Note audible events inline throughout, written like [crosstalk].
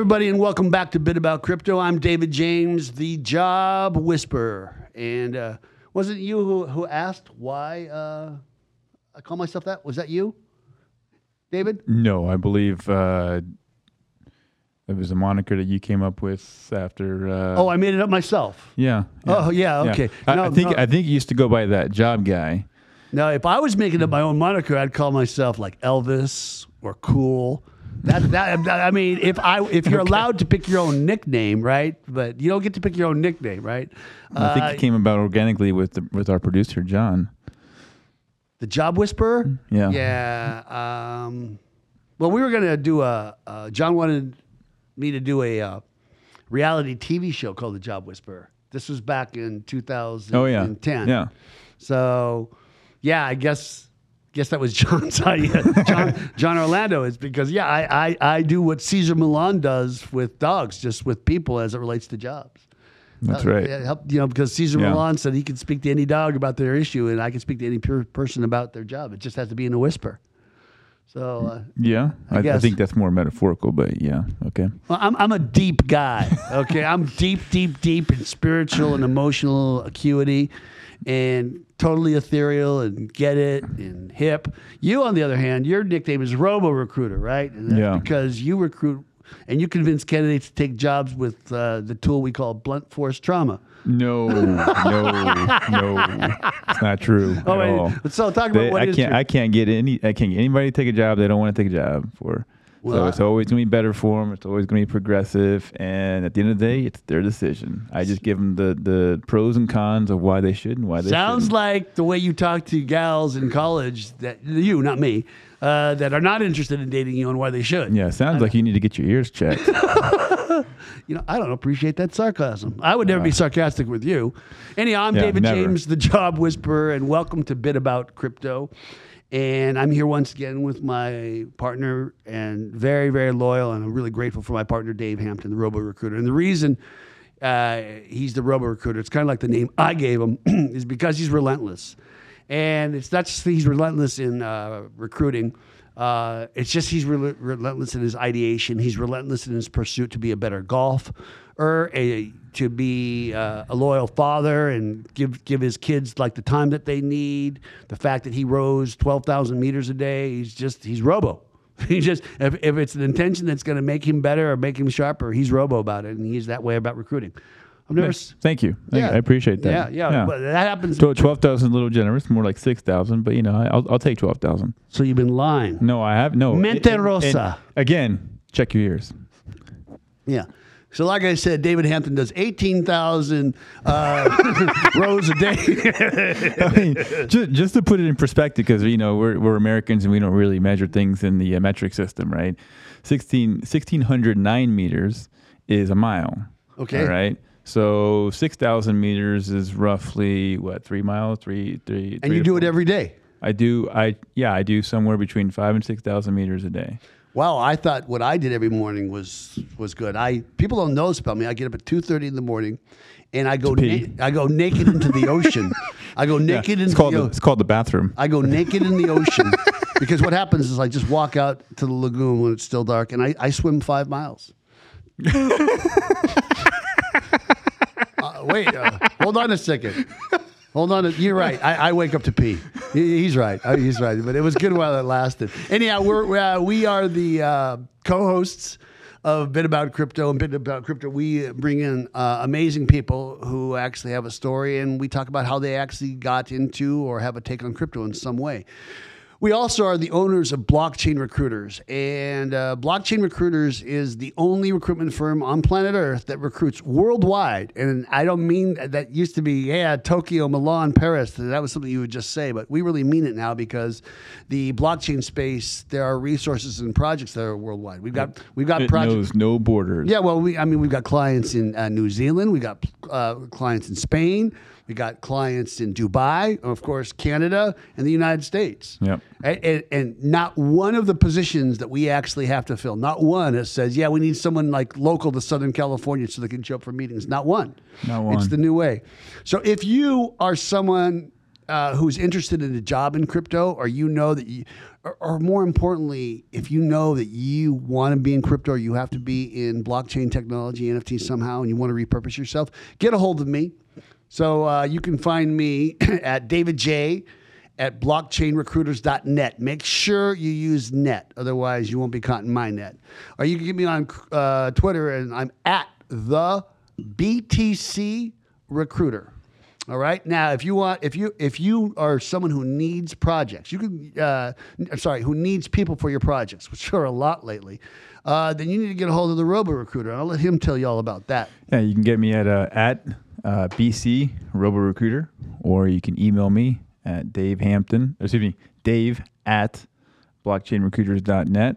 everybody, and welcome back to Bit About Crypto. I'm David James, the Job Whisperer. And uh, was it you who, who asked why uh, I call myself that? Was that you, David? No, I believe uh, it was a moniker that you came up with after. Uh, Oh, I made it up myself. yeah, Oh, yeah, okay. I, No, I think no. I think you used to go by that job guy. Now, if I was making up my own moniker, I'd call myself like Elvis or Cool. That, that, I mean, if I if you're allowed to pick your own nickname, right? But you don't get to pick your own nickname, right? I think Uh, it came about organically with the, with our producer John. The Job Whisperer? Yeah. Yeah. Um, well, we were going to do a, uh, John wanted me to do a uh, reality TV show called The Job Whisperer. This was back in 2010. Oh yeah, yeah. So, yeah, I guess guess that was [laughs] John's idea. John, John Orlando is because yeah, I, I I do what Cesar Millan does with dogs, just with people as it relates to jobs. That's Uh, right. yeah, help, you know, because Caesar Yeah. Millan said he can speak to any dog about their issue, and I can speak to any per- person about their job. It just has to be in a whisper. So, uh, Yeah, I, I guess. think that's more metaphorical, but yeah, okay. well, I'm I'm a deep guy. Okay, I'm deep, deep, deep in spiritual and emotional acuity, and totally ethereal and get it and hip. You, on the other hand, your nickname is Robo Recruiter, right? And that's Yeah. Because you recruit and you convince candidates to take jobs with uh, the tool we call blunt force trauma. No, no, no, it's not true Oh, at wait, all. so talk about They- what I is can't. true. I can't get any. I can't get anybody to take a job they don't want to take a job for. Well, so I- it's always going to be better for them. It's always going to be progressive, and at the end of the day, it's their decision. I just give them the the pros and cons of why they should and why they Sounds shouldn't. like the way you talk to gals in college that you, not me, uh, that are not interested in dating you and why they should. yeah, sounds like you need to get your ears checked. [laughs] You know, I don't appreciate that sarcasm. I would never be sarcastic with you. Anyhow, I'm Yeah, David never. James, the Job Whisperer, and welcome to Bit About Crypto. And I'm here once again with my partner and very, very loyal, and I'm really grateful for my partner Dave Hampton, the Robo Recruiter. And the reason uh, he's the Robo Recruiter, it's kind of like the name I gave him, [clears throat] is because he's relentless. And it's not just that he's relentless in uh, recruiting. Uh, it's just he's rel- relentless in his ideation. He's relentless in his pursuit to be a better golf, or a to be uh, a loyal father and give give his kids like the time that they need. The fact that he rows twelve thousand meters a day, he's just he's robo. [laughs] He just if, if it's an intention that's going to make him better or make him sharper, he's robo about it, and he's that way about recruiting. I've never. Thank you. Thank you. I appreciate that. Yeah, yeah, but that happens. Tw- Twelve thousand, a little generous, more like six thousand. But you know, I'll, I'll take twelve thousand. So you've been lying. No, I have no. Mente And- and- again, check your ears. Yeah. So, like I said, David Hampton does 18,000 uh, [laughs] rows a day. [laughs] I mean, just, just to put it in perspective, because you know we're, we're Americans and we don't really measure things in the uh, metric system, right? 16, 1609 meters is a mile. Okay. All right. So six thousand meters is roughly what three miles, three, three. and three you do it every day. I do. I yeah. I do somewhere between five and six thousand meters a day. Wow, I thought what I did every morning was was good. I people don't know this about me. I get up at two thirty in the morning, and I go na- I go naked into the ocean. I go [laughs] naked it's into called the the, it's called the bathroom. I go naked in the ocean [laughs] because what happens is I just walk out to the lagoon when it's still dark, and I, I swim five miles. [laughs] uh, wait, uh, hold on a second. Hold on, you're right. I, I wake up to pee. He's right. Uh, He's right. But it was good while it lasted. Anyhow, we're uh, we are the uh, co-hosts of Bit About Crypto and Bit About Crypto. We bring in uh, amazing people who actually have a story, and we talk about how they actually got into or have a take on crypto in some way. We also are the owners of Blockchain Recruiters, and uh, Blockchain Recruiters is the only recruitment firm on planet Earth that recruits worldwide. And I don't mean that used to be yeah Tokyo, Milan, Paris. That was something you would just say, but we really mean it now because the blockchain space there are resources and projects that are worldwide. We've got we've got It projects. knows no borders. Yeah, well, we I mean we've got clients in uh, New Zealand, We've got uh, clients in Spain, we got clients in Dubai, of course, Canada, and the United States. Yep. And, and, and not one of the positions that we actually have to fill, not one that says, yeah, we need someone like local to Southern California so they can show up for meetings. Not one. Not one. It's the new way. So if you are someone uh, who's interested in a job in crypto, or you know that you, or, or more importantly, if you know that you want to be in crypto, or you have to be in blockchain technology, NFT somehow, and you want to repurpose yourself, get a hold of me. So uh, you can find me [clears throat] at David J at blockchainrecruiters.net. Make sure you use net, otherwise you won't be caught in my net. Or you can get me on uh, Twitter, and I'm at the BTC Recruiter. All right. Now, if you want, if you if you are someone who needs projects, you can. Uh, sorry, who needs people for your projects, which are a lot lately. Uh, then you need to get a hold of the Robo Recruiter. I'll let him tell you all about that. Yeah, you can get me at uh, at uh, BC Robo Recruiter, or you can email me at Dave Hampton. Excuse me, Dave at blockchainrecruiters.net,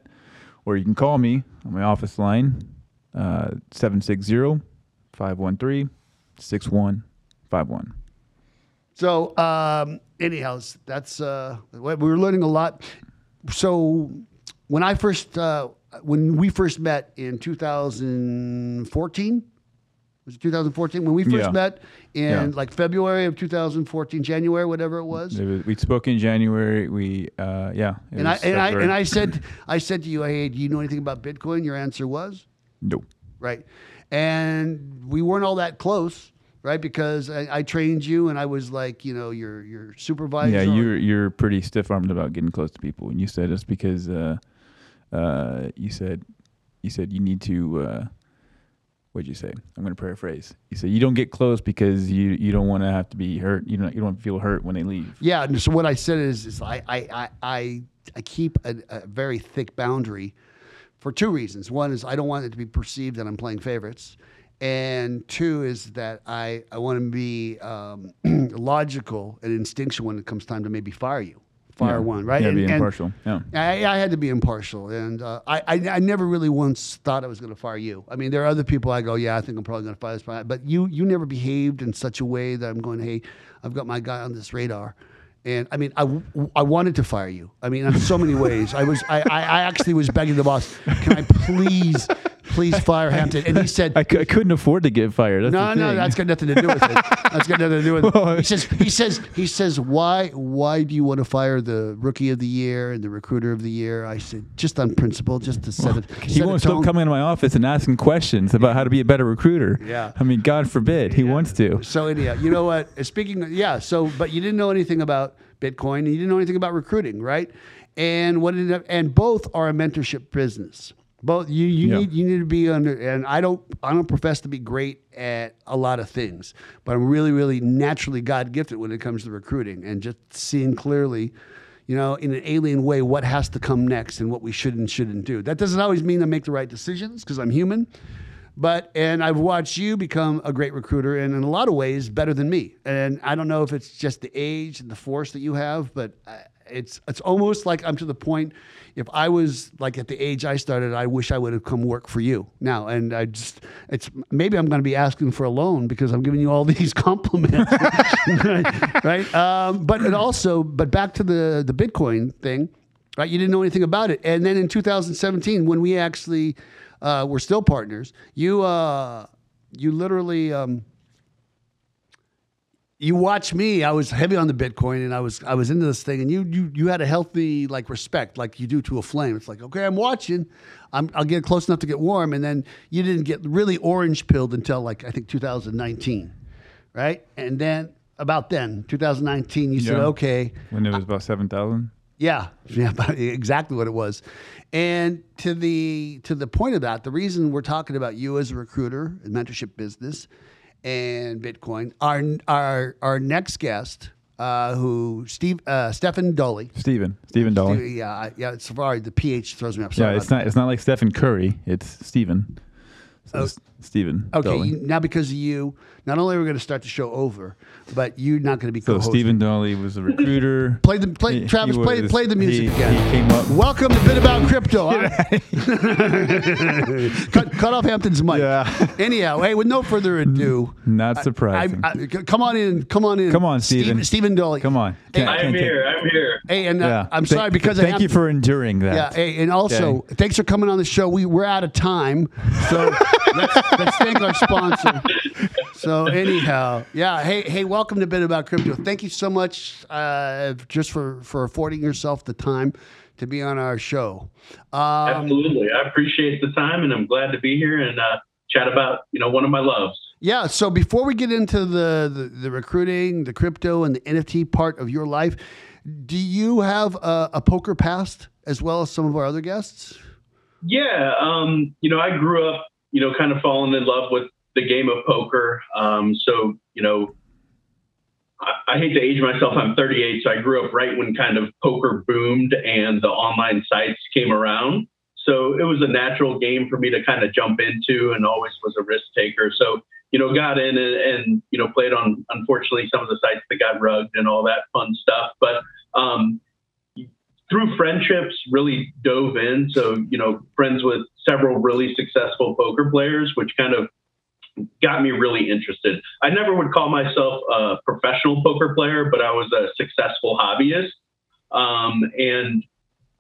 or you can call me on my office line uh, 760 513 6151. So, um, anyhow, that's uh, we were learning a lot. So, when I first, uh, when we first met in 2014, was it 2014? When we first Yeah. met in Yeah. like February of 2014, January, whatever it was. It was- We spoke in January. We, uh, yeah. And I, and I and I said I said to you, hey, do you know anything about Bitcoin? Your answer was no. right, and we weren't all that close, right? Because I, I trained you, and I was like, you know, your your supervisor. Yeah, you're you're pretty stiff armed about getting close to people, and you said it's because uh, uh, you said you said you need to. Uh, what'd you say? I'm going to paraphrase. You said you don't get close because you you don't want to have to be hurt. You don't you don't feel hurt when they leave. Yeah. So what I said is, is I, I, I, I, I keep a, a very thick boundary for two reasons. One is I don't want it to be perceived that I'm playing favorites. And two is that I, I want to be um, [clears throat] logical and instinctual when it comes time to maybe fire you. Fire Yeah. one, right? Yeah, And- be impartial. Yeah. I, I had to be impartial, and uh, I, I I never really once thought I was going to fire you. I mean, there are other people I go, yeah, I think I'm probably going to fire this guy, but you you never behaved in such a way that I'm going, hey, I've got my guy on this radar, and I mean, I, I wanted to fire you. I mean, in so many ways, I was I, I I actually was begging the boss, can I please please [laughs] fire Hampton, and he said, I, c- I couldn't afford to get fired. That's no, the no, thing. that's got nothing to do with it. That's got nothing to do with it. [laughs] He says, he says, he says, why, why do you want to fire the rookie of the year and the recruiter of the year? I said, just on principle, just to set it. He set a won't stop tone. coming into my office and asking questions about how to be a better recruiter. Yeah. I mean, God forbid he wants to. So anyhow, you know what? Uh, Speaking, of, yeah. So, but you didn't know anything about Bitcoin, and you didn't know anything about recruiting, right? And what ended up, and both are a mentorship business. Both you, you Yeah. need you need to be under. And I don't I don't profess to be great at a lot of things, but I'm really really naturally God gifted when it comes to recruiting and just seeing clearly. You know, in an alien way, what has to come next and what we should and shouldn't do. That doesn't always mean I make the right decisions because I'm human. But and I've watched you become a great recruiter, and in a lot of ways, better than me. And I don't know if it's just the age and the force that you have, but uh, it's it's almost like I'm to the point. If I was like at the age I started, I wish I would have come work for you now. And I just it's maybe I'm going to be asking for a loan because I'm giving you all [laughs] these compliments, right? Um, but it also, but back to the the Bitcoin thing right? You didn't know anything about it, and then in 2017, when we actually uh, were still partners, you uh, you literally um, you watch me. I was heavy on the Bitcoin, and I was I was into this thing, and you you you had a healthy like respect, like you do to a flame. It's like okay, I'm watching. I'm, I'll get close enough to get warm, and then you didn't get really orange pilled until like I think 2019, right? And then about then, 2019, you said okay. When it was about 7,000. Yeah, yeah, [laughs] about exactly what it was. And to the to the point of that, the reason we're talking about you as a recruiter, and mentorship business, and Bitcoin, our our our next guest, uh, who Steve uh, Stephen Dolly. Stephen. Stephen Dolly. Yeah, yeah. It's sorry, the PH throws me off. Yeah, it's not it's not like Stephen Curry. It's Stephen. So it's Stephen. Okay, Dolly. you, now because of you, not only are we going to start the show over, but you're not going to be So co-hosting. Stephen Dolly was a recruiter. [laughs] Play the play, He- Travis. he play was- play the music he- again. He came up. Welcome to Bit About Crypto. [laughs] huh? cut, cut off Hampton's mic. Yeah. Anyhow, hey, with no further ado, Not I, surprising. I, c- come on in. Come on in. Come on, Steve- Stephen. Stephen Dolly. Come on. Hey, I'm can't take- here. I'm here. Hey, and uh, Yeah. I'm Thank- sorry because of thank you for enduring that. Yeah, hey, and also thanks for coming on the show. We we're out of time, so let's, [laughs] let's thank our sponsor. So anyhow, yeah. Hey, hey, welcome to Bit About Crypto. Thank you so much, uh, just for for affording yourself the time to be on our show. Um, Absolutely, I appreciate the time, and I'm glad to be here and uh, chat about you know one of my loves. Yeah. So before we get into the, the, the recruiting, the crypto, and the NFT part of your life, do you have a, a poker past as well as some of our other guests? Yeah. Um, you know, I grew up, you know, kind of falling in love with the game of poker. Um, so, you know, I, I hate to age myself. I'm 38, so I grew up right when kind of poker boomed and the online sites came around. So it was a natural game for me to kind of jump into and always was a risk taker. So, you know, got in and, and, you know, played on, unfortunately, some of the sites that got rugged and all that fun stuff. But um, through friendships, really dove in. So, you know, friends with several really successful poker players, which kind of got me really interested. I never would call myself a professional poker player, but I was a successful hobbyist. Um, and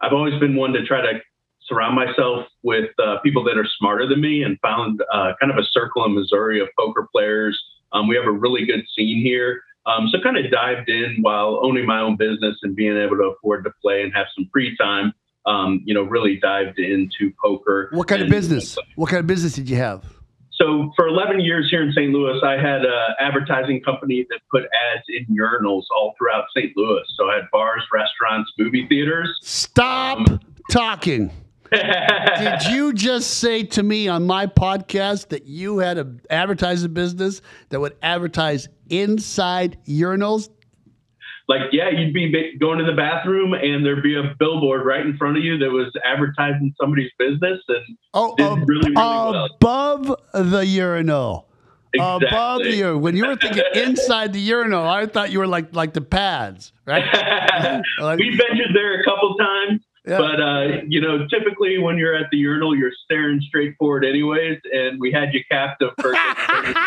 I've always been one to try to surround myself with uh, people that are smarter than me and found uh, kind of a circle in Missouri of poker players. Um, we have a really good scene here. Um, so kind of dived in while owning my own business and being able to afford to play and have some free time. Um, you know, really dived into poker. What kind of business? What kind of business did you have? So for 11 years here in St. Louis, I had an advertising company that put ads in urinals all throughout St. Louis. So I had bars, restaurants, movie theaters. Stop um, talking. Did you just say to me on my podcast that you had an advertising business that would advertise inside urinals? Like, yeah, you'd be going to the bathroom and there'd be a billboard right in front of you that was advertising somebody's business and oh, did uh, really, really well. above the urinal. Exactly. Above the urinal. When you were thinking [laughs] inside the urinal, I thought you were like like the pads, right? [laughs] [laughs] like, we ventured there a couple times. Yeah. But uh, you know, typically when you're at the urinal, you're staring straight forward, anyways. And we had you captive for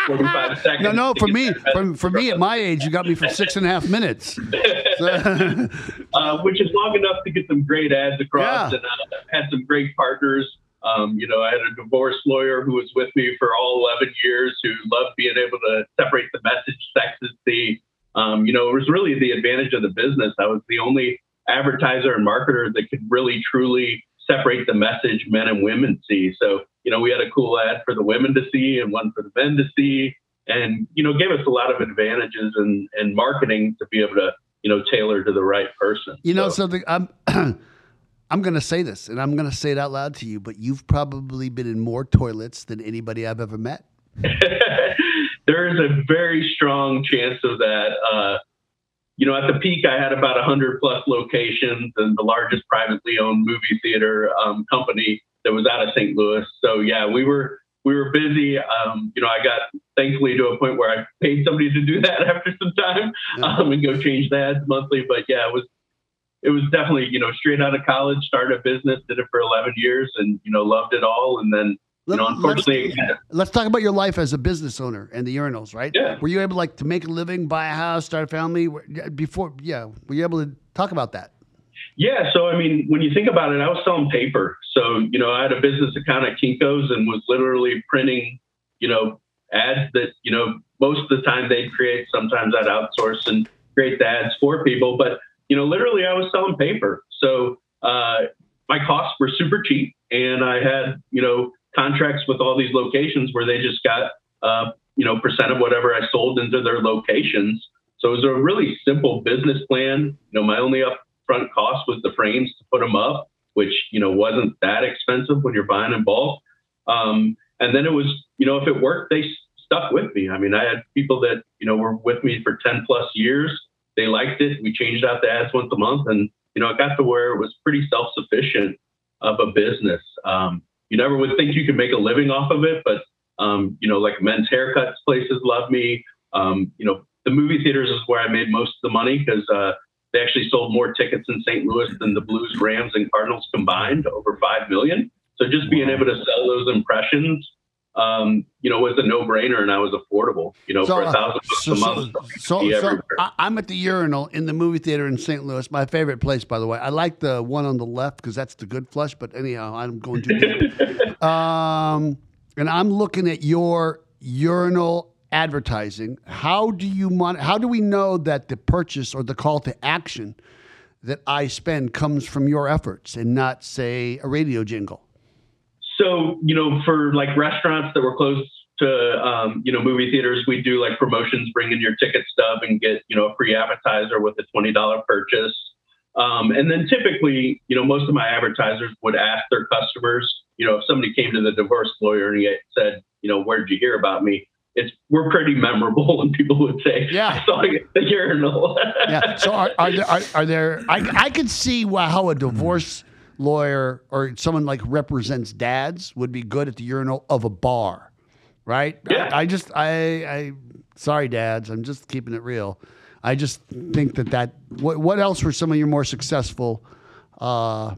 45 [laughs] seconds. No, no, for me, for, for me at my age, you got me for six and a half minutes, [laughs] [laughs] uh, which is long enough to get some great ads across, yeah. and uh, had some great partners. Um, you know, I had a divorce lawyer who was with me for all 11 years, who loved being able to separate the message, sex is the. Um, you know, it was really the advantage of the business. I was the only advertiser and marketer that could really truly separate the message men and women see. So, you know, we had a cool ad for the women to see and one for the men to see, and you know, gave us a lot of advantages in, in marketing to be able to, you know, tailor to the right person. You know, so. something I'm [clears throat] I'm going to say this, and I'm going to say it out loud to you, but you've probably been in more toilets than anybody I've ever met. [laughs] there is a very strong chance of that. Uh, you know, at the peak, I had about 100 plus locations and the largest privately owned movie theater um, company that was out of St. Louis. So yeah, we were we were busy. Um, you know, I got thankfully to a point where I paid somebody to do [laughs] that after some time um, and go change the ads monthly. But yeah, it was it was definitely you know straight out of college, started a business, did it for 11 years, and you know loved it all, and then you know, unfortunately, let's, let's, talk about your life as a business owner and the urinals, right? Yeah. Were you able like to make a living, buy a house, start a family before? Yeah. Were you able to talk about that? Yeah. So, I mean, when you think about it, I was selling paper. So, you know, I had a business account at Kinko's and was literally printing, you know, ads that, you know, most of the time they'd create. Sometimes I'd outsource and create the ads for people. But, you know, literally I was selling paper. So, uh, my costs were super cheap and I had, you know, contracts with all these locations where they just got, uh, you know, percent of whatever I sold into their locations. So it was a really simple business plan. You know, my only upfront cost was the frames to put them up, which, you know, wasn't that expensive when you're buying in bulk. Um, and then it was, you know, if it worked, they stuck with me. I mean, I had people that, you know, were with me for 10 plus years. They liked it. We changed out the ads once a month and, you know, it got to where it was pretty self sufficient of a business. Um, you never would think you could make a living off of it, but um, you know, like men's haircuts places love me. Um, you know, the movie theaters is where I made most of the money because uh, they actually sold more tickets in St. Louis than the Blues, Rams, and Cardinals combined, over five million. So just being able to sell those impressions um, you know, was a no brainer and I was affordable, you know, so, for a thousand bucks so, a month. So, so, so I'm at the urinal in the movie theater in St. Louis, my favorite place, by the way. I like the one on the left because that's the good flush, but anyhow, I'm going to. [laughs] um, and I'm looking at your urinal advertising, how do you mon- how do we know that the purchase or the call to action that I spend comes from your efforts and not say a radio jingle? So, you know, for like restaurants that were close to, um, you know, movie theaters, we do like promotions, bring in your ticket stub and get, you know, a free appetizer with a $20 purchase. Um, and then typically, you know, most of my advertisers would ask their customers, you know, if somebody came to the divorce lawyer and he said, you know, where did you hear about me? It's we're pretty memorable, [laughs] and people would say, Yeah. I saw you at the urinal." yeah. So are, are there are, are there? I I could see how a divorce lawyer or someone like represents dads would be good at the urinal of a bar, right? Yeah. I, I just I I sorry dads, I'm just keeping it real. I just think that that what what else were some of your more successful? Uh,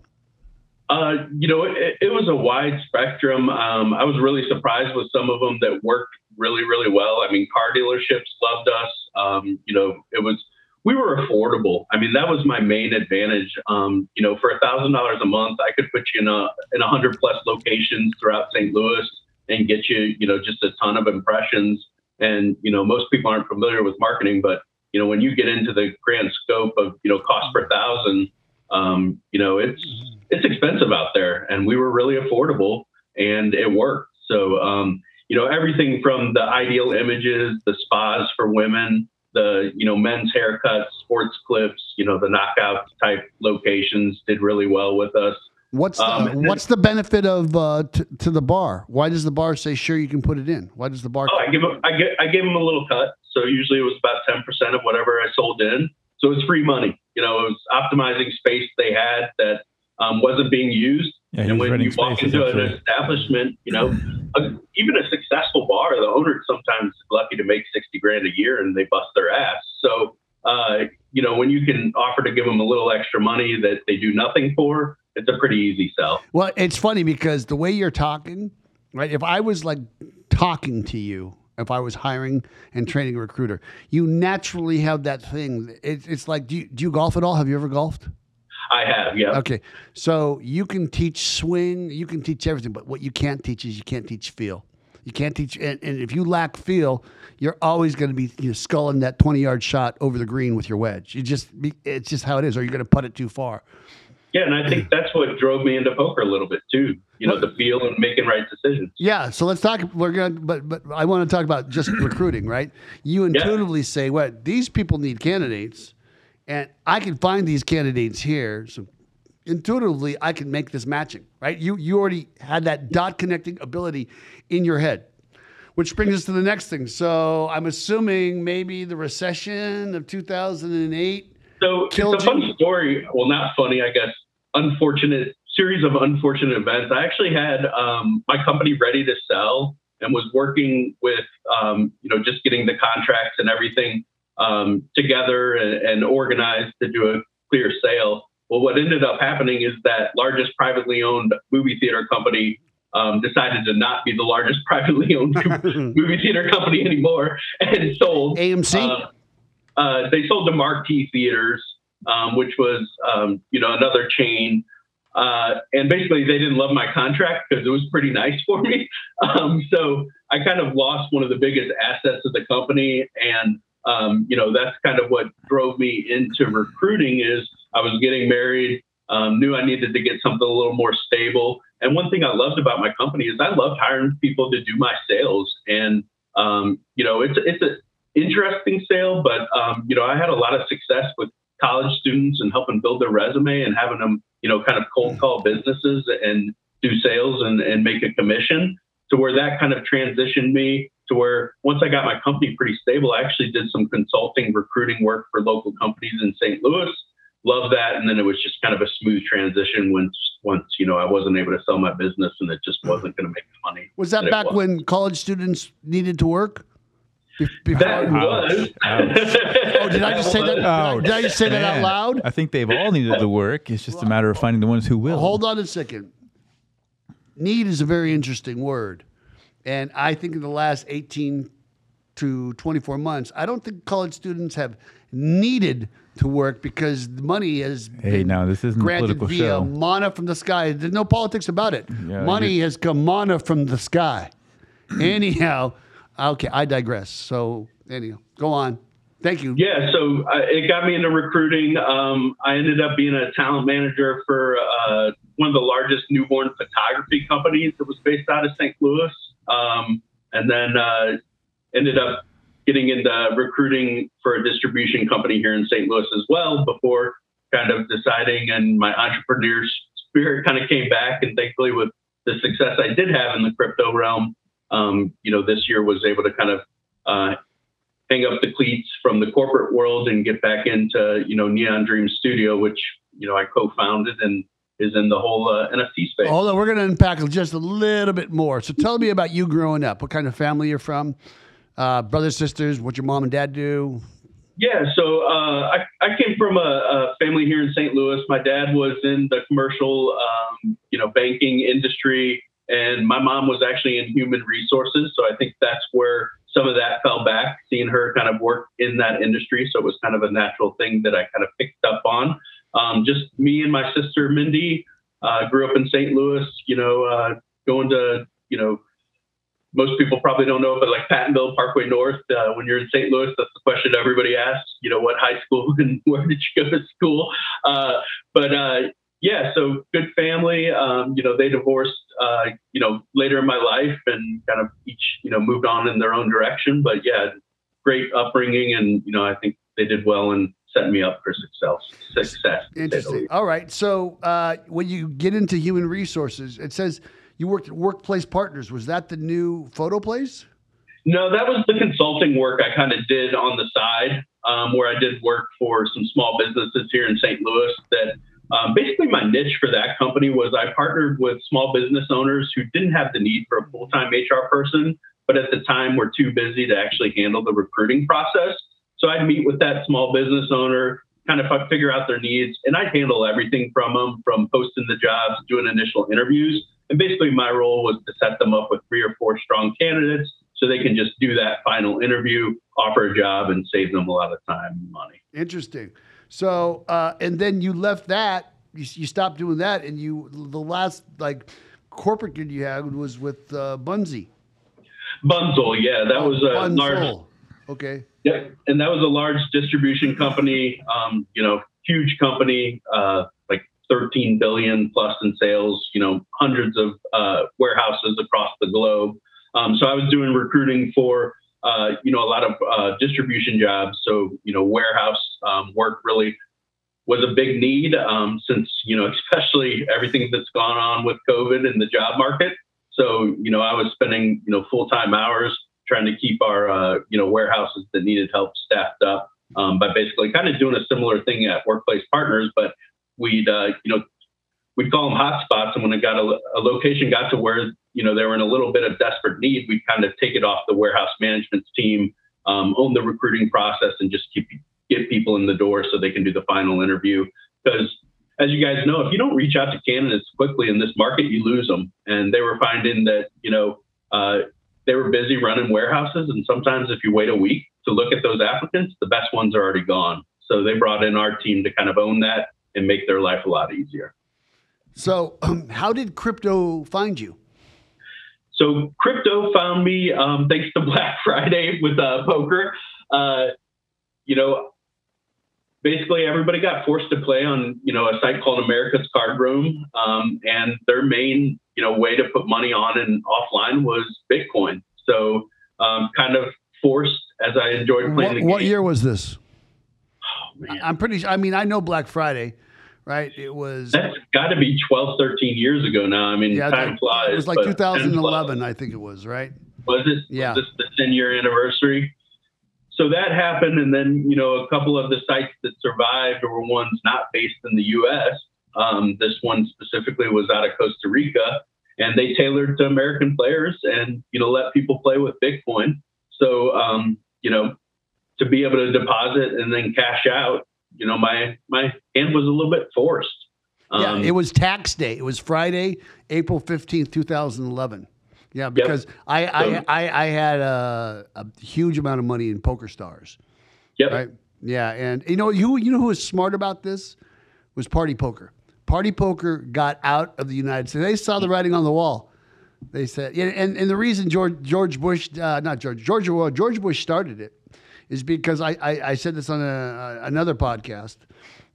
Uh, you know, it, it was a wide spectrum. Um, I was really surprised with some of them that worked really, really well. I mean, car dealerships loved us. Um, you know, it was we were affordable. I mean, that was my main advantage. Um, you know, for a thousand dollars a month, I could put you in a in hundred plus locations throughout St. Louis and get you, you know, just a ton of impressions. And you know, most people aren't familiar with marketing, but you know, when you get into the grand scope of you know cost per thousand, um, you know, it's it's expensive out there, and we were really affordable, and it worked. So, um, you know, everything from the ideal images, the spas for women, the you know men's haircuts, sports clips, you know, the knockout type locations did really well with us. what's the, Um, what's the benefit of uh, t- to the bar? Why does the bar say sure you can put it in? Why does the bar? Oh, I give them, I get, I gave them a little cut. So usually it was about ten percent of whatever I sold in. So it's free money. You know, it was optimizing space they had that um, wasn't being used. Yeah, and was when you walk into an essentially. establishment, you know, a, even a successful bar, the owner sometimes is lucky to make sixty grand a year, and they bust their ass. So, uh, you know, when you can offer to give them a little extra money that they do nothing for, it's a pretty easy sell. Well, it's funny because the way you're talking, right? If I was like talking to you, if I was hiring and training a recruiter, you naturally have that thing. It, it's like, do you, do you golf at all? Have you ever golfed? I have, yeah. Okay, so you can teach swing, you can teach everything, but what you can't teach is you can't teach feel. You can't teach, and, and if you lack feel, you're always going to be you know, sculling that 20 yard shot over the green with your wedge. You just, be, it's just how it is, or you're going to put it too far. Yeah, and I think [clears throat] that's what drove me into poker a little bit too. You know, the feel and making right decisions. Yeah, so let's talk. We're gonna, but but I want to talk about just [clears throat] recruiting, right? You intuitively say, "What these people need candidates, and I can find these candidates here." So intuitively, I can make this matching, right? You you already had that dot connecting ability in your head, which brings us to the next thing. So I'm assuming maybe the recession of 2008. So Killed it's a fun you? story. Well, not funny, I guess. Unfortunate series of unfortunate events. I actually had um, my company ready to sell and was working with, um, you know, just getting the contracts and everything um, together and, and organized to do a clear sale. Well, what ended up happening is that largest privately owned movie theater company um, decided to not be the largest [laughs] privately owned [laughs] movie theater company anymore and sold. AMC. Uh, uh, they sold to Marquee Theaters, um, which was, um, you know, another chain. Uh, and basically, they didn't love my contract because it was pretty nice for me. [laughs] Um, so I kind of lost one of the biggest assets of the company, and um, you know, that's kind of what drove me into recruiting. Is I was getting married, um, knew I needed to get something a little more stable. And one thing I loved about my company is I loved hiring people to do my sales, and um, you know, it's it's a interesting sale, but um, you know, I had a lot of success with college students and helping build their resume and having them, you know, kind of cold call businesses and do sales and, and make a commission to where that kind of transitioned me to where once I got my company pretty stable, I actually did some consulting recruiting work for local companies in St. Louis. Love that. And then it was just kind of a smooth transition once once, you know, I wasn't able to sell my business and it just wasn't going to make the money. was that it back was. when college students needed to work? Be- before- That was. Oh, did I just say that? Did I, Ouch. did I just say that out loud? I think they've all needed the work. It's just a matter of finding the ones who will. Hold on a second. Need is a very interesting word. And I think in the last 18 to 24 months, I don't think college students have needed to work because the money has Hey, been now this isn't a granted political via show. mana from the sky. There's no politics about it. Yeah, money you- has come mana from the sky. [clears throat] anyhow, okay, I digress. So anyhow, go on. Thank you. Yeah, so uh, it got me into recruiting. Um, I ended up being a talent manager for uh, one of the largest newborn photography companies that was based out of St. Louis, um, and then uh, ended up getting into recruiting for a distribution company here in St. Louis as well. Before kind of deciding, and my entrepreneur spirit kind of came back, and thankfully with the success I did have in the crypto realm, um, you know, this year was able to kind of uh, hang up the cleats from the corporate world and get back into you know Neon Dream Studio, which you know I co-founded and is in the whole uh, NFT space. Although we're going to unpack just a little bit more. So tell me about you growing up. What kind of family you're from? Uh, brothers, sisters. What your mom and dad do? Yeah, so uh, I, I came from a, a, family here in St. Louis. My dad was in the commercial, um, you know, banking industry, and my mom was actually in human resources. So I think that's where some of that fell back, seeing her kind of work in that industry. So it was kind of a natural thing that I kind of picked up on. Um, just me and my sister Mindy uh, grew up in St. Louis, you know, uh, going to, you know, most people probably don't know, but like Pattonville Parkway North, uh, when you're in St. Louis, that's the question everybody asks, you know, what high school [laughs] and where did you go to school? Uh, but uh, yeah, so good family. Um, you know, they divorced, uh, you know, later in my life and kind of each, you know, moved on in their own direction. But yeah, great upbringing, and you know, I think they did well in setting me up for success. Success. Interesting. All right. So uh, when you get into human resources, it says you worked at Workplace Partners. Was that the new photo place? No, that was the consulting work I kind of did on the side, um, where I did work for some small businesses here in St. Louis that um, basically, my niche for that company was I partnered with small business owners who didn't have the need for a full time HR person, but at the time were too busy to actually handle the recruiting process. So I'd meet with that small business owner, kind of figure out their needs, and I'd handle everything from them, from posting the jobs, doing initial interviews. And basically, my role was to set them up with three or four strong candidates so they can just do that final interview, offer a job, and save them a lot of time and money. Interesting. So, uh, and then you left that, you, you stopped doing that, and you, the last like corporate gig you had was with uh, Bunzl. Bunzl, yeah, that was a Bunzl. large. Okay. Yep, and that was a large distribution company. Um, you know, huge company, uh, like 13 billion plus in sales. You know, hundreds of uh, warehouses across the globe. Um, so I was doing recruiting for uh, you know, a lot of uh, distribution jobs. So, you know, warehouse um, work really was a big need um, since, you know, [laughs] especially everything that's gone on with COVID and the job market. So, you know, I was spending, you know, full time hours trying to keep our, uh, you know, warehouses that needed help staffed up um, by basically kind of doing a similar thing at Workplace Partners, but we'd, uh, you know, we'd call them hotspots. And when it got a, a location got to where you know they were in a little bit of desperate need, we'd kind of take it off the warehouse management team, um, own the recruiting process, and just keep get people in the door so they can do the final interview. Because as you guys know, if you don't reach out to candidates quickly in this market, you lose them. And they were finding that you know uh, they were busy running warehouses, and sometimes if you wait a week to look at those applicants, the best ones are already gone. So they brought in our team to kind of own that and make their life a lot easier. So, um, how did crypto find you? So crypto found me um, thanks to Black [laughs] Friday with uh, poker. Uh, you know, basically everybody got forced to play on you know a site called America's Card Room, um, and their main you know way to put money on and offline was Bitcoin. So um, kind of forced as I enjoyed playing what, the game. What year was this? Oh, man. I'm pretty. I mean, I know Black Friday right? It was. That's got to be 12, 13 years ago now. I mean, yeah, time flies. It was like 2011, I think it was, right? Was it? Yeah. Was this the 10 year anniversary? So that happened. And then, you know, a couple of the sites that survived were ones not based in the US. Um, this one specifically was out of Costa Rica. And they tailored to American players and, you know, let people play with Bitcoin. So, um, you know, to be able to deposit and then cash out you know, my my hand was a little bit forced. Um, yeah, it was tax day. It was Friday, April fifteenth, two thousand eleven. Yeah, because yep. I, I, I I had a, a huge amount of money in Poker Stars. Yep. Right. Yeah, and you know you you know who was smart about this was Party Poker. Party Poker got out of the United States. They saw the writing on the wall. They said, yeah, and, and the reason George George Bush, uh, not George George well, George Bush started it, is because I, I, I said this on a, another podcast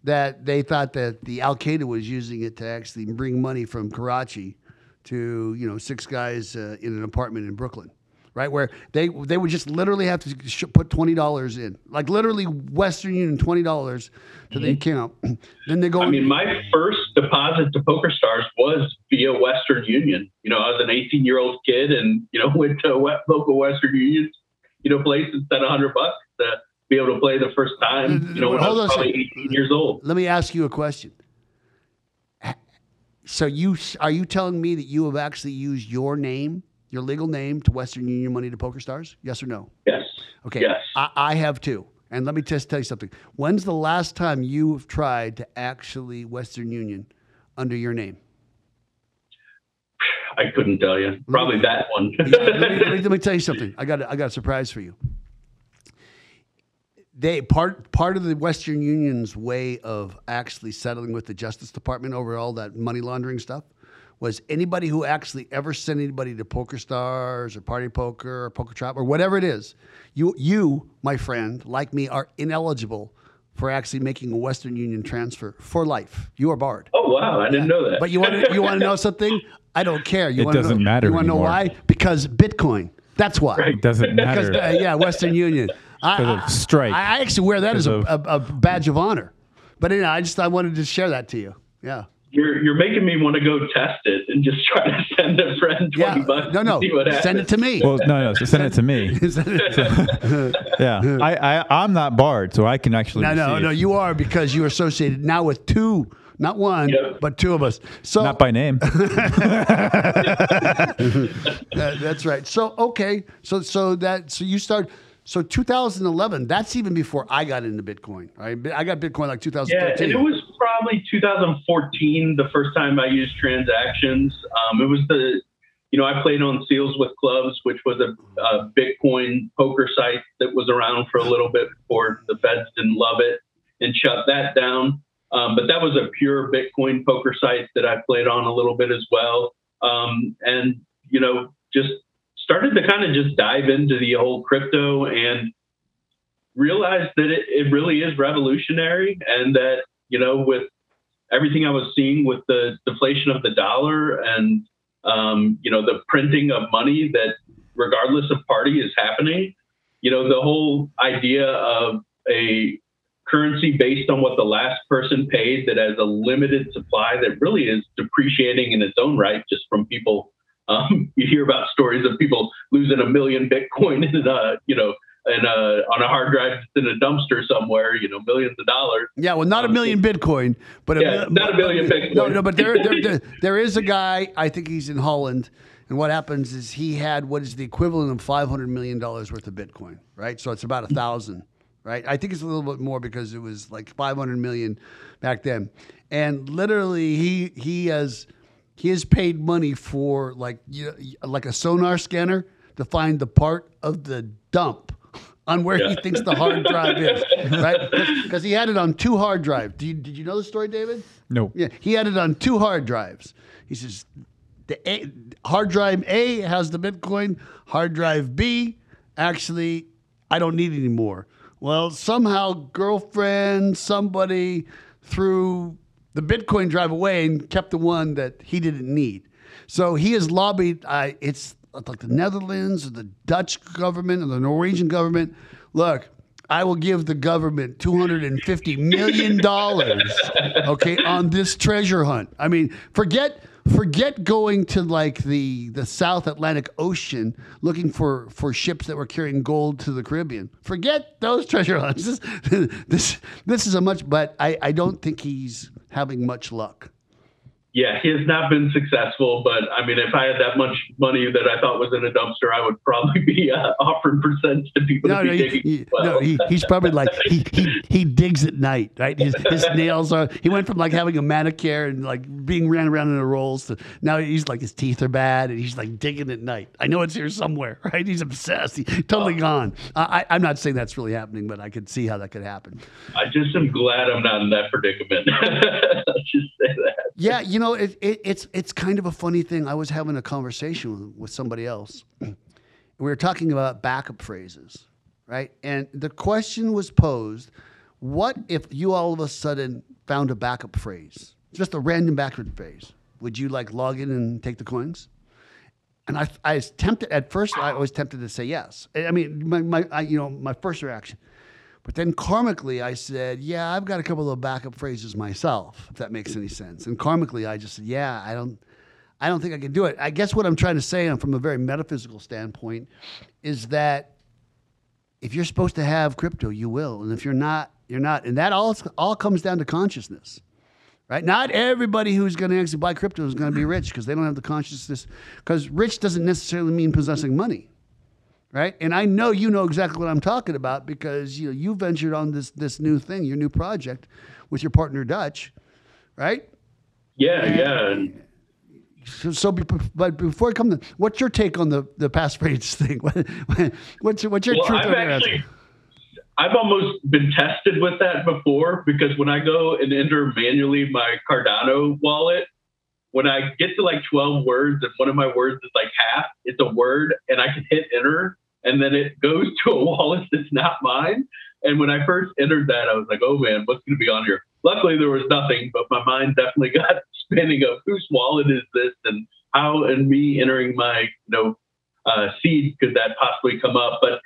that they thought that the Al Qaeda was using it to actually bring money from Karachi to you know six guys uh, in an apartment in Brooklyn, right? Where they they would just literally have to sh- put twenty dollars in, like literally Western Union twenty dollars to the account. [clears throat] then they go. I mean, my first deposit to Poker Stars was via Western Union. You know, I was an 18 year old kid, and you know [laughs] went to a local Western Union, you know, place and spent hundred bucks to be able to play the first time. You know, when I Hold on was probably 18 years old. Let me ask you a question. So you are you telling me that you have actually used your name, your legal name, to Western Union money to Poker Stars? Yes or no? Yes. Okay. Yes. I, I have too. And let me just tell you something. When's the last time you have tried to actually Western Union under your name? I couldn't tell you. Probably that one. Yeah, let, me, let, me, [laughs] let me tell you something. I got a, I got a surprise for you. They part part of the Western Union's way of actually settling with the Justice Department over all that money laundering stuff was anybody who actually ever sent anybody to Poker Stars or Party Poker or Poker Trap or whatever it is, you you my friend like me are ineligible for actually making a Western Union transfer for life. You are barred. oh wow, I didn't know that. But you want to you want to know [laughs] something? I don't care. You It wanna doesn't know, matter You want to know why? Because Bitcoin. That's why. It doesn't [laughs] Because matter. uh, yeah, Western Union. I, Because of strike. I, I actually wear that as a, Because a, a badge of honor. But anyway, I just I wanted to share that to you. Yeah. you're you're making me want to go test it and just try to [laughs] send a friend 20 Yeah. bucks. No, no. and see what Send it to me. Well, no, no. So send it to me. [laughs] [laughs] Yeah, I, I, I'm not barred, so I can actually. no, no, receive. no. You are because you're associated now with two, not one, Yep. but two of us. So Not by name. Uh, that's right. So okay, so so that so you start so 2011. That's even before I got into Bitcoin. Right? I got Bitcoin like Yeah, and it was probably 2014 the first time I used transactions. Um, it was the, you know, I played on Seals with Clubs, which was a, a Bitcoin poker site that was around for a little bit before the feds didn't love it and shut that down. Um, but that was a pure Bitcoin poker site that I played on a little bit as well. Um, and, you know, just started to kind of just dive into the whole crypto and realized that it, it really is revolutionary and that, you know, with everything I was seeing with the deflation of the dollar and, um, you know, the printing of money that regardless of party is happening, you know, the whole idea of a currency based on what the last person paid that has a limited supply that really is depreciating in its own right just from people um, [laughs] you hear about stories of people losing a million bitcoin in a you know in a on a hard drive in a dumpster somewhere you know millions of dollars Yeah, well, not a um, million Bitcoin, but Yeah, a, not a million Bitcoin. No, no, but there, there, there, [laughs] there is a guy. I think he's in Holland, and what happens is he had what is the equivalent of five hundred million dollars worth of Bitcoin, right? So it's about a thousand, right? I think it's a little bit more because it was like five hundred million back then, and literally he he has he has paid money for like you know, like a sonar scanner to find the part of the dump on where he thinks the hard drive is, right? Because he had it on two hard drives. Do you, did you know the story, David? No. Yeah, he had it on two hard drives. He says, the A, hard drive A has the Bitcoin. Hard drive B, actually, I don't need anymore. Well, somehow, girlfriend, somebody threw the Bitcoin drive away and kept the one that he didn't need. So he has lobbied. Uh, it's like the Netherlands or the Dutch government or the Norwegian government. Look, I will give the government two hundred and fifty million dollars, okay, on this treasure hunt. I mean, forget forget going to like the the South Atlantic Ocean looking for for ships that were carrying gold to the Caribbean. Forget those treasure hunts. [laughs] This this, this is a much, but I I don't think he's having much luck. Yeah he has not been successful but i mean if i had that much money that i thought was in a dumpster i would probably be uh, [laughs] offering percents to people No, to no, be he, digging he- well. no he, he's probably like [laughs] he, he he digs at night, right? His, his [laughs] nails are. He went from like having a manicure and like being ran around in the rolls to now he's like his teeth are bad and he's like digging at night. I know it's here somewhere, right? He's obsessed. He's totally gone. I, I'm not saying that's really happening, but I could see how that could happen. i just am glad i'm not in that predicament let's just say that Yeah, you know. Know, it, it, it's it's kind of a funny thing. I was having a conversation with, with somebody else. [clears throat] we were talking about backup phrases, right? And the question was posed: What if you all of a sudden found a backup phrase, just a random backup phrase? Would you like log in and take the coins? And I, I was tempted at first. I was tempted to say yes. I mean, my, my I, you know, my first reaction. But then karmically, I said, yeah, I've got a couple of backup phrases myself, if that makes any sense. And karmically, I just said, yeah, I don't, I don't think I can do it. I guess what I'm trying to say, from a very metaphysical standpoint, is that if you're supposed to have crypto, you will, and if you're not, you're not. And that all all comes down to consciousness, right? Not everybody who's going to actually buy crypto is going to be rich because they don't have the consciousness. Because rich doesn't necessarily mean possessing money right? And I know you know exactly what I'm talking about because you know you ventured on this this new thing, your new project with your partner Dutch, right? Yeah, and yeah. So, so but before I come to, what's your take on the the passphrase [laughs] thing? what's what's your well, truth I've actually, I've almost been tested with that before because when I go and enter manually my Cardano wallet, when I get to like 12 words and one of my words is like half, it's a word and I can hit enter and then it goes to a wallet [laughs] that's not mine. And when I first entered that, I was like, oh man, what's going to be on here? Luckily, there was nothing, but my mind definitely [laughs] got spinning of whose wallet is this and how, and me entering my, you know, uh, seed could that possibly come up? But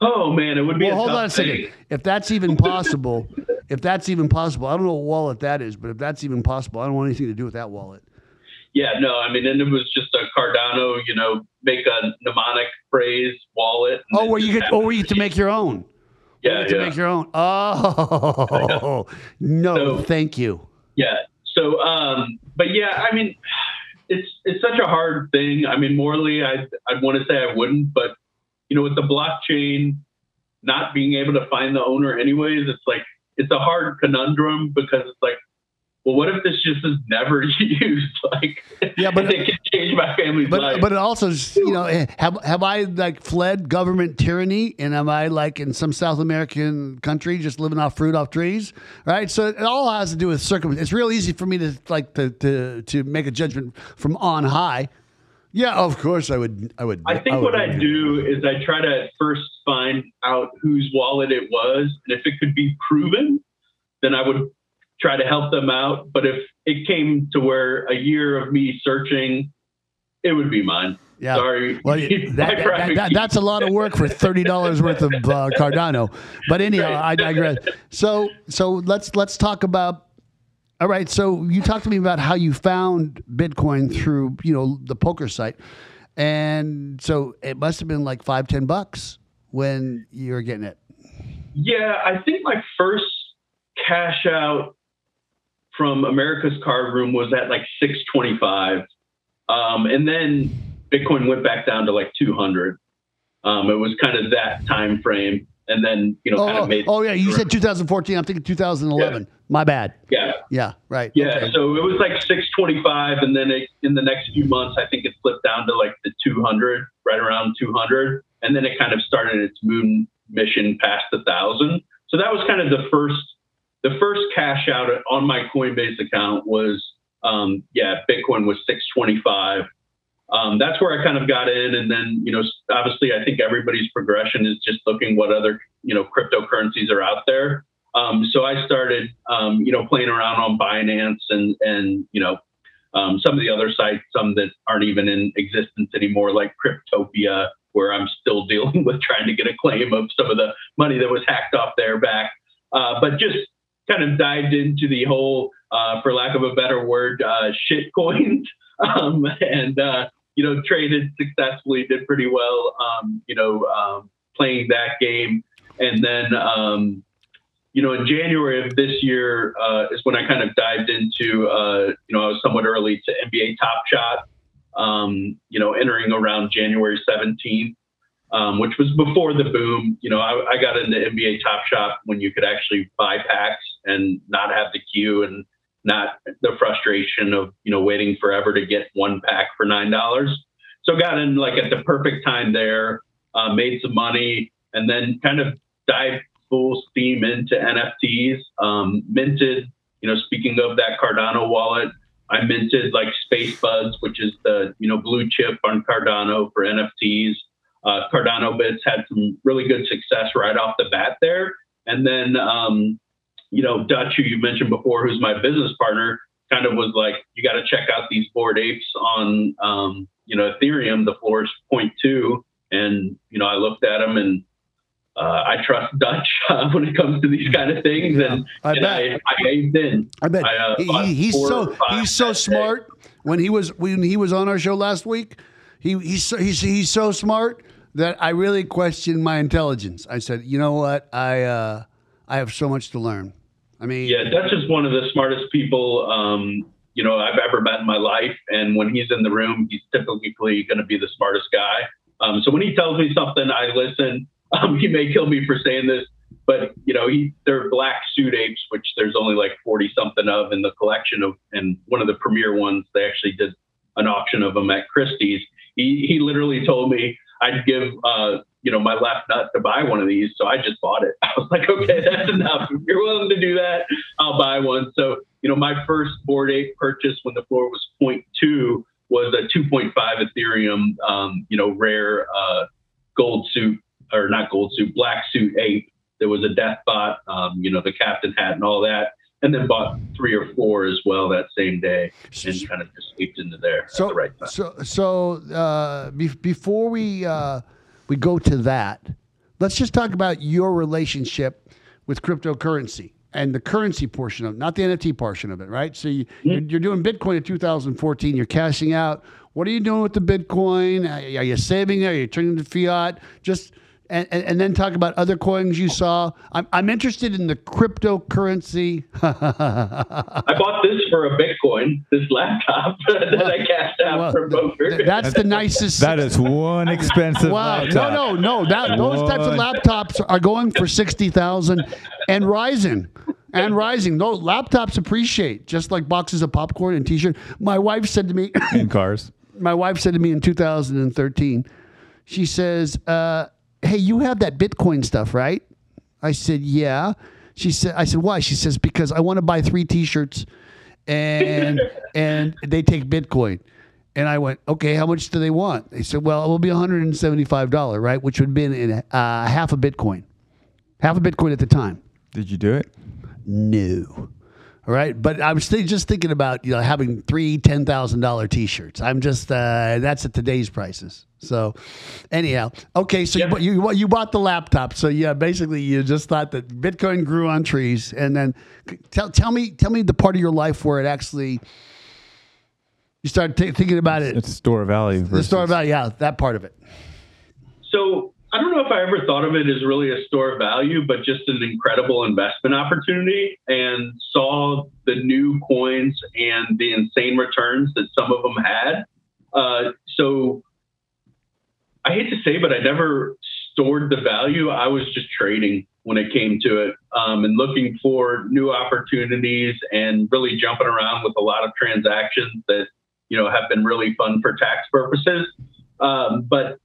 oh man, it would be. Well, hold on a second. If that's even possible, if that's even possible, I don't know what wallet that is, but if that's even possible, I don't want anything to do with that wallet. Yeah, no, I mean, and it was just a Cardano, you know, make a mnemonic phrase wallet. Oh, where you get, oh, where you to make your own. Yeah, to yeah. make your own. Oh [laughs] no, so, thank you. Yeah. So, um, but yeah, I mean, it's it's such a hard thing. I mean, morally, I I'd want to say I wouldn't, but you know, with the blockchain not being able to find the owner anyways, it's like it's a hard conundrum because it's like well, what if this just is never [laughs] used? Like, yeah, but [laughs] it can change my family's but, life. But it also, you know, eh, have have I like fled government tyranny, and am I like in some South American country just living off fruit off trees, right? So it all has to do with circumstance. It's real easy for me to like to to to make a judgment from on high. Yeah, of course I would. I would. I think I would, what I do is I try to first find out whose wallet it was, and if it could be proven, then I would try to help them out. But if it came to where a year of me searching, it would be mine. Yeah. Sorry. Well, [laughs] that, that, that, that's a lot of work for thirty dollars worth of uh, Cardano. But anyhow, right. I digress. So, so let's let's talk about. All right. So you talked to me about how you found Bitcoin through you know the poker site, and so it must have been like five ten bucks when you were getting it. Yeah, I think my first cash out from America's Card Room was at like 625. Um, and then Bitcoin went back down to like 200. Um, it was kind of that time frame. And then, you know, oh, kind of made. Oh, yeah. You said 2014. I'm thinking 2011. Yeah. My bad. Yeah. Yeah. Right. Yeah. Okay. So it was like 625. And then it, in the next few months, I think it flipped down to like the 200, right around 200. And then it kind of started its moon mission past a thousand. So that was kind of the first the first cash out on my Coinbase account was, um, yeah, Bitcoin was 625. Um, that's where I kind of got in. And then, you know, obviously I think everybody's progression is just looking what other, you know, cryptocurrencies are out there. Um, so I started, um, you know, playing around on Binance and, and, you know, um, some of the other sites, some that aren't even in existence anymore, like Cryptopia, where I'm still [laughs] dealing with trying to get a claim of some of the money that was hacked off there back. Uh, but just kind of dived into the whole, uh, for lack of a better word, uh, shit coins, [laughs] um, and uh, you know traded successfully, did pretty well. Um, you know, um, playing that game, and then um, you know in January of this year uh, is when I kind of dived into. Uh, you know, I was somewhat early to NBA Top Shot. Um, you know, entering around January 17th um, which was before the boom. You know, I, I, got into NBA Top Shot when you could actually buy packs and not have the queue and not the frustration of you know waiting forever to get one pack for nine dollars. So got in like at the perfect time there, uh, made some money, and then kind of dived full steam into NFTs. Um, minted, you know, speaking of that Cardano wallet, I minted like SpaceBudz, which is the you know blue chip on Cardano for NFTs. Uh, Cardano Bits had some really good success right off the bat there, and then um, you know Dutch, who you mentioned before, who's my business partner, kind of was like, you got to check out these Bored Apes on um, you know Ethereum. The floor is 0.2, and you know I looked at them and uh, I trust Dutch uh, [laughs] when it comes to these kind of things, Yeah, and, I and bet. I, I gave in. I bet I, uh, He- he's so he's so that day. smart. When he was when he was on our show last week, he he's so, he's he's so smart that I really questioned my intelligence. I said, you know what, I uh, I have so much to learn. I mean, Yeah, Dutch is one of the smartest people um, you know I've ever met in my life, and when he's in the room, he's typically going to be the smartest guy. Um, so when he tells me something, I listen. [laughs] Um, he may kill me for saying this, but you know, he they're black suit apes, which there's only like forty something of in the collection of, and one of the premier ones. They actually did an auction of them at Christie's. He he literally told me I'd give uh, you know my left nut to buy one of these, so I just bought it. [laughs] I was like, okay, that's enough. If you're willing to do that, I'll buy one. So you know, my first Bored Ape purchase when the floor was 0.2 was a 2.5 Ethereum, um, you know, rare uh, gold suit or not gold suit, black suit ape. There was a death bot, um, you know, the captain hat and all that, and then bought three or four as well that same day, and kind of just leaped into there so at the right time. so so uh, be, before we uh, we go to that, let's just talk about your relationship with cryptocurrency and the currency portion of it, not the NFT portion of it, right? So you, hmm. you're, you're doing Bitcoin in 2014. You're cashing out. What are you doing with the Bitcoin? Are you saving it? Are you turning to fiat? Just and, and, and then talk about other coins you saw. I'm, I'm interested in the cryptocurrency. I bought this for a Bitcoin, this laptop [laughs] that I cashed out Well, for poker. th- that's the nicest. That is one expensive Wow! laptop. No, no, no. That those types of laptops are going for sixty thousand and rising, and rising. No, laptops appreciate just like boxes of popcorn and T-shirt. My wife said to me, In cars. my wife said to me in 2013, she says, uh, "Hey, you have that Bitcoin stuff, right?" I said, "Yeah." She said, "I said why?" She says, "Because I want to buy three T-shirts, and [laughs] and they take Bitcoin." And I went, "Okay, how much do they want?" They said, "Well, it will be 175 dollar, right? Which would have been in uh, half a Bitcoin, half a Bitcoin at the time." Did you do it? No. All right, but I was th- just thinking about you know having three ten thousand dollar T-shirts. I'm just uh, that's at today's prices. So, anyhow, okay. So you, Yeah. bu- you you bought the laptop. So yeah, basically you just thought that Bitcoin grew on trees, and then tell tell me tell me the part of your life where it actually you started t- thinking about it. It's Store Valley. the Store story about yeah that part of it. So I don't know if I ever thought of it as really a store of value, but just an incredible investment opportunity and saw the new coins and the insane returns that some of them had. Uh, so I hate to say, but I never stored the value. I was just trading when it came to it um, and looking for new opportunities and really jumping around with a lot of transactions that, you know, have been really fun for tax purposes. Um, but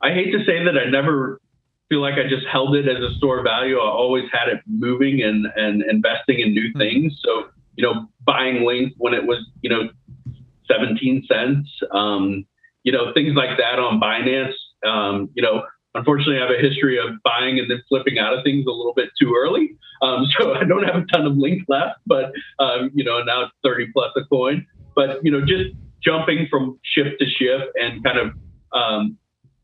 I hate to say that I never feel like I just held it as a store value. I always had it moving and, and investing in new things. So, you know, buying Link when it was, you know, 17 cents, um, you know, things like that on Binance. Um, you know, unfortunately, I have a history of buying and then flipping out of things a little bit too early. Um, so I don't have a ton of Link left, but, um, you know, now it's 30 plus a coin. But, you know, just jumping from ship to ship and kind of, um,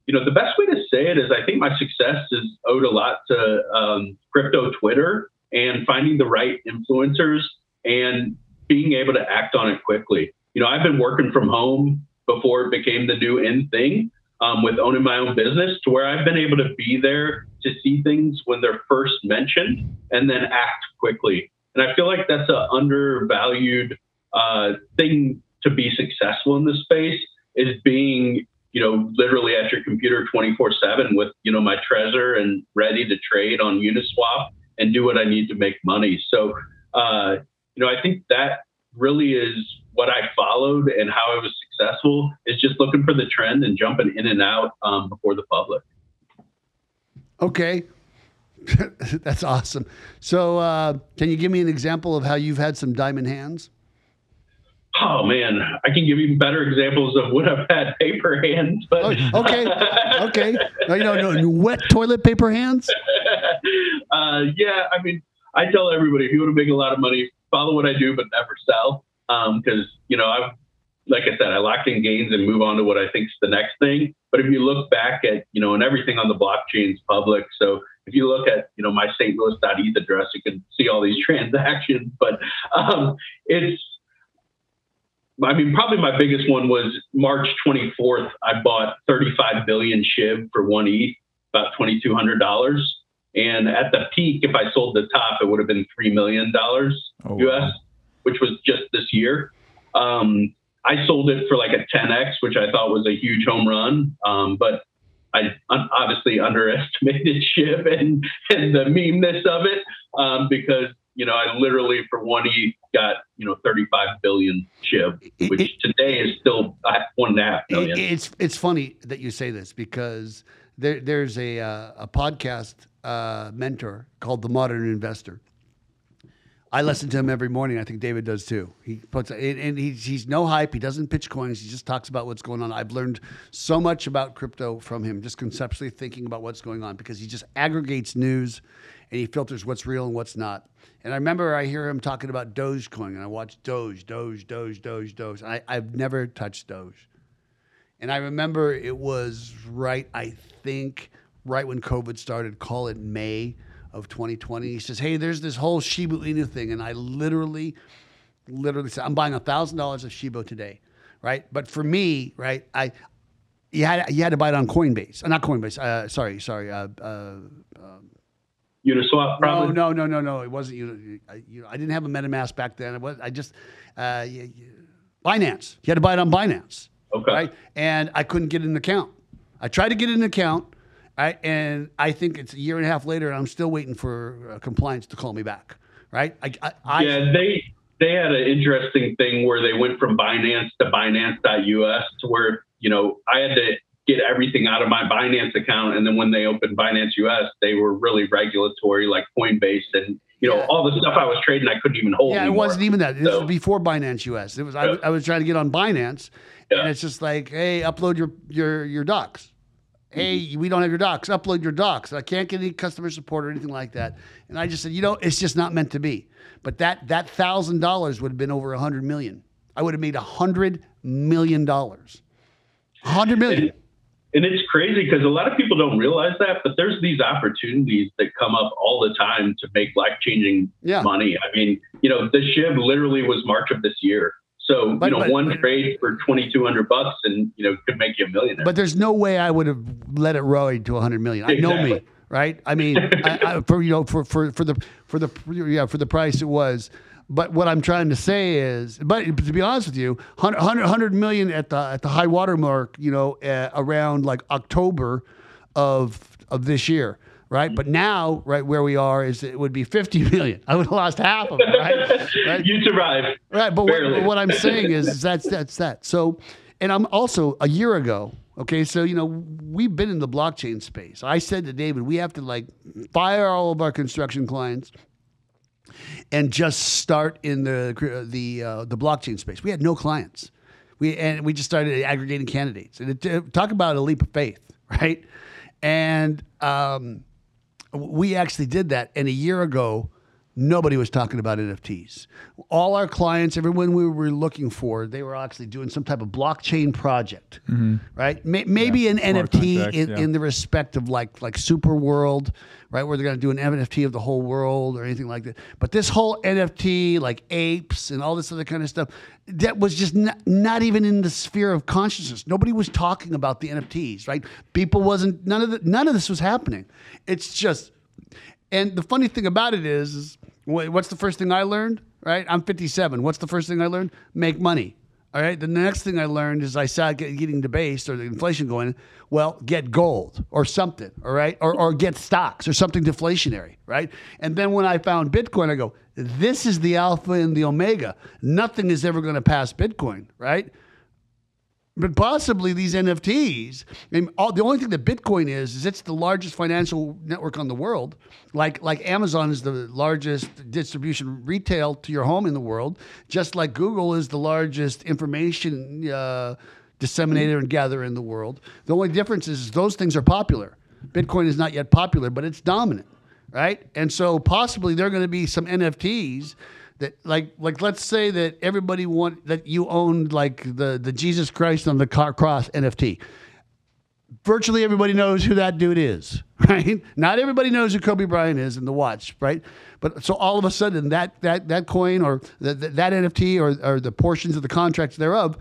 you know, the best way to say it is I think my success is owed a lot to um, crypto Twitter and finding the right influencers and being able to act on it quickly. You know, I've been working from home before it became the new in thing um, with owning my own business to where I've been able to be there to see things when they're first mentioned and then act quickly. And I feel like that's an undervalued uh, thing to be successful in this space is being you know, literally at your computer 24 7 with, you know, my Trezor and ready to trade on Uniswap and do what I need to make money. So, uh, you know, I think that really is what I followed and how I was successful is just looking for the trend and jumping in and out um, before the public. Okay. [laughs] That's awesome. So, uh, can you give me an example of how you've had some diamond hands? Oh man, I can give you better examples of when I've had paper hands. But Oh, okay, okay. No, you know, no, wet toilet paper hands. [laughs] uh, yeah, I mean, I tell everybody if you want to make a lot of money, follow what I do, but never sell. Because you know, I've like I said, I lock in gains and move on to what I think is the next thing. But if you look back at you know, and everything on the blockchain is public, so if you look at you know my St. Louis.eth address, you can see all these [laughs] transactions. But um, it's I mean, probably my biggest one was March 24th. I bought 35 billion SHIB for one ETH, about $2,200. And at the peak, if I sold the top, it would have been $3 million Oh, US, wow. which was just this year. Um, I sold it for like a 10x, which I thought was a huge home run. Um, but I obviously underestimated [laughs] SHIB and, and the memeness of it um, because, you know, I literally for one ETH got, you know, 35 billion SHIB, which it- today is still one and a half It- it's it's funny that you say this because there there's a uh, a podcast uh, mentor called the Modern Investor. I listen to him every morning. I think David does too. He puts and he's he's no hype. He doesn't pitch coins. He just talks about what's going on. I've learned so much about crypto from him, just conceptually thinking about what's going on because he just aggregates news and he filters what's real and what's not. And I remember I hear him talking about Dogecoin, and I watch Doge, Doge, Doge, Doge, Doge. I, I've never touched Doge. And I remember it was right, I think, right when COVID started, call it May of 2020. He says, Hey, there's this whole Shiba Inu thing. And I literally, literally said, I'm buying $1,000 of Shiba today, right? But for me, right, I, you had, you had to buy it on Coinbase. Uh, not Coinbase, uh, sorry, sorry. Uh, uh, Uniswap, probably. no, no, no, no, no. It wasn't you. I, you know, I didn't have a MetaMask back then. It was. I just uh, y- y- Binance. You had to buy it on Binance. Okay. Right. And I couldn't get an account. I tried to get an account. Right. And I think it's a year and a half later, and I'm still waiting for uh, compliance to call me back. Right. I. I, I yeah, they they had an interesting thing where they went from Binance to Binance.us to where you know I had to get everything out of my Binance account, and then when they opened Binance US, they were really regulatory, like Coinbase, and you know Yeah. all the stuff I was trading, I couldn't even hold. Yeah, it wasn't even that. This So- was before Binance US. It was I, Yeah. I was trying to get on Binance, Yeah. and it's just like, hey, upload your your your docs. Hey, Mm-hmm. we don't have your docs. Upload your docs. I can't get any customer support or anything like that. And I just said, you know, it's just not meant to be. But that that thousand dollars would have been over a hundred million. I would have made a hundred million dollars. A hundred million. And it's crazy because a lot of people don't realize that, but there's these opportunities that come up all the time to make life changing Yeah. money. I mean, you know, the SHIB literally was March of this year. So, But- you know, but- one trade for 2200 bucks and, you know, could make you a millionaire. But there's no way I would have let it ride to 100 million. I know me, right? I mean, I, I, for you know, for for for the for the yeah for the price it was. But what I'm trying to say is, but to be honest with you, 100, 100, 100 million at the at the high water mark, you know, uh, around like October of of this year, right? But now, right where we are is it would be 50 [laughs] million. I would have lost half of it, right? [laughs] right? you survive. Right, but what, what I'm [laughs] saying is, is that's that's that. So, and I'm also a year ago. Okay, so you know we've been in the blockchain space. I said to David, we have to like fire all of our construction clients and just start in the the uh, the blockchain space. We had no clients. We and we just started aggregating candidates. And it, uh, talk about a leap of faith, [laughs] right? And um, we actually did that. And a year ago, nobody was talking about NFTs. All our clients, everyone we were looking for, they were actually doing some type of blockchain project, right? May, maybe an NFT in, yeah. in the respect of like like Super World, right, where they're going to do an NFT of the whole world or anything like that. But this whole NFT, like apes and all this other kind of stuff, that was just not, not even in the sphere of consciousness. Nobody was talking about the NFTs, right? People wasn't none of the, none of this was happening. It's just and the funny thing about it is, is what's the first thing I learned? Right, I'm 57. What's the first thing I learned? Make money. All right. The next thing I learned is I saw getting debased or the inflation going. Well, get gold or something. All right, or or get stocks or something deflationary. Right. And then when I found Bitcoin, I go, this is the alpha and the omega. Nothing is ever going to pass Bitcoin. Right. But possibly these NFTs. And all, the only thing that Bitcoin is is it's the largest financial network on the world. Like like Amazon is the largest distribution retail to your home in the world. Just like Google is the largest information uh, disseminator and gatherer in the world. The only difference is those things are popular. Bitcoin is not yet popular, but it's dominant, right? And so possibly there are going to be some NFTs that like like let's say that everybody want that you owned like the the Jesus Christ on the car cross NFT. Virtually everybody knows who that dude is, [laughs] right? Not everybody knows who Kobe Bryant is in the watch, right? But so all of a sudden that that that coin or that that NFT or or the portions of the contracts thereof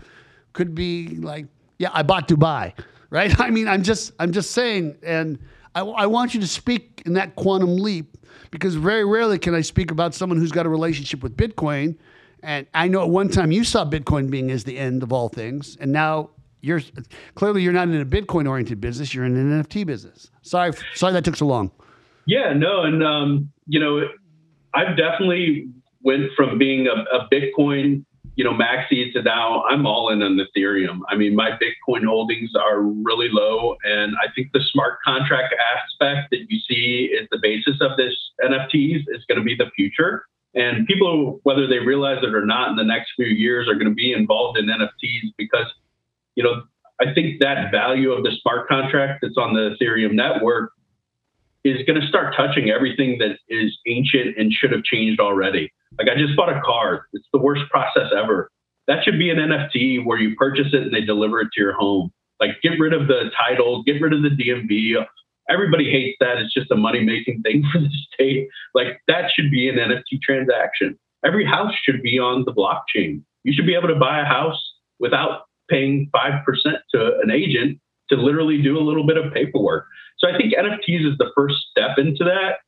could be like, yeah, I bought Dubai, [laughs] right? I mean, I'm just I'm just saying, and I, I want you to speak in that quantum leap because very rarely can I speak about someone who's got a relationship with Bitcoin. And I know at one time you saw Bitcoin being as the end of all things, and now you're clearly you're not in a Bitcoin oriented business. You're in an NFT business. Sorry, sorry that took so long. Yeah, no, and um, you know, I've definitely went from being a, a Bitcoin you know, maxi to now I'm all in on Ethereum. I mean, my Bitcoin holdings are really low. And I think the smart contract aspect that you see is the basis of this NFTs is going to be the future. And people, whether they realize it or not, in the next few years are going to be involved in NFTs because, you know, I think that value of the smart contract that's on the Ethereum network is going to start touching everything that is ancient and should have changed already. Like I just bought a car. It's the worst process ever. That should be an NFT where you purchase it and they deliver it to your home. Like get rid of the title, get rid of the DMV. Everybody hates that. It's just a money making thing [laughs] for the state. Like that should be an NFT transaction. Every house should be on the blockchain. You should be able to buy a house without paying 5% to an agent to literally do a little bit of paperwork. So I think NFTs is the first step into that.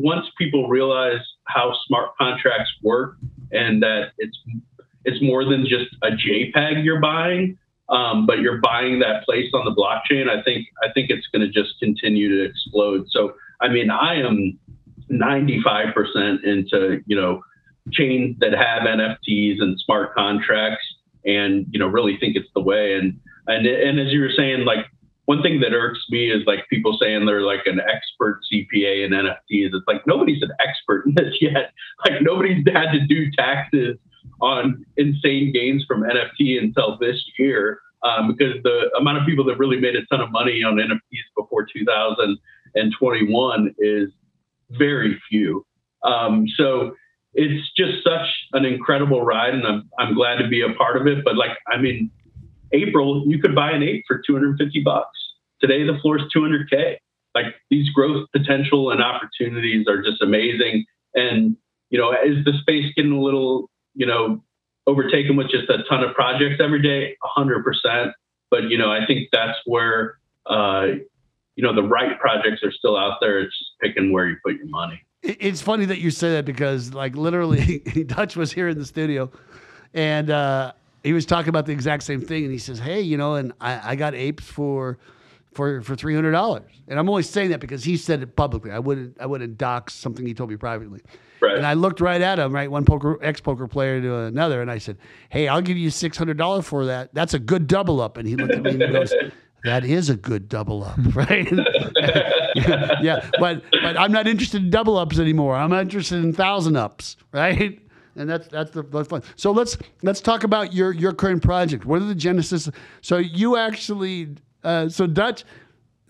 Once people realize how smart contracts work and that it's it's more than just a JPEG you're buying, um, but you're buying that place on the blockchain. I think I think it's going to just continue to explode. So I mean, I am 95% into you know chains that have NFTs and smart contracts, and you know really think it's the way. And and and as you were saying, like one thing that irks me is like people saying they're like an expert CPA in NFTs. It's like nobody's an expert in this [laughs] yet. Like nobody's had to do taxes on insane gains from NFT until this year. Um, because the amount of people that really made a ton of money on NFTs before 2021 is very few. Um, so it's just such an incredible ride, and I'm I'm glad to be a part of it. But like, I mean, April, you could buy an ape for 250 bucks. Today, the floor is 200K. Like these growth potential and opportunities are just amazing. And, you know, is the space getting a little, you know, overtaken with just a ton of projects every day? 100%. But, you know, I think that's where, uh, you know, the right projects are still out there. It's just picking where you put your money. It's funny that you say that because, like, literally, [laughs] Dutch was here in the studio and, uh, he was talking about the exact same thing, and he says, "Hey, you know, and I, I got apes for for for three hundred dollars." And I'm only saying that because he said it publicly. I wouldn't I wouldn't dox something he told me privately. Right. And I looked right at him, right, one poker ex poker player to another, and I said, "Hey, I'll give you six hundred dollars for that. That's a good double up." And he looked at me and he goes. [laughs] That is a good double up, [laughs] right? yeah, [laughs] yeah, but but I'm not interested in double ups anymore. I'm interested in thousand ups, right? and that's that's the that's fun. So let's let's talk about your your current project. What are the genesis? So you actually uh, so Dutch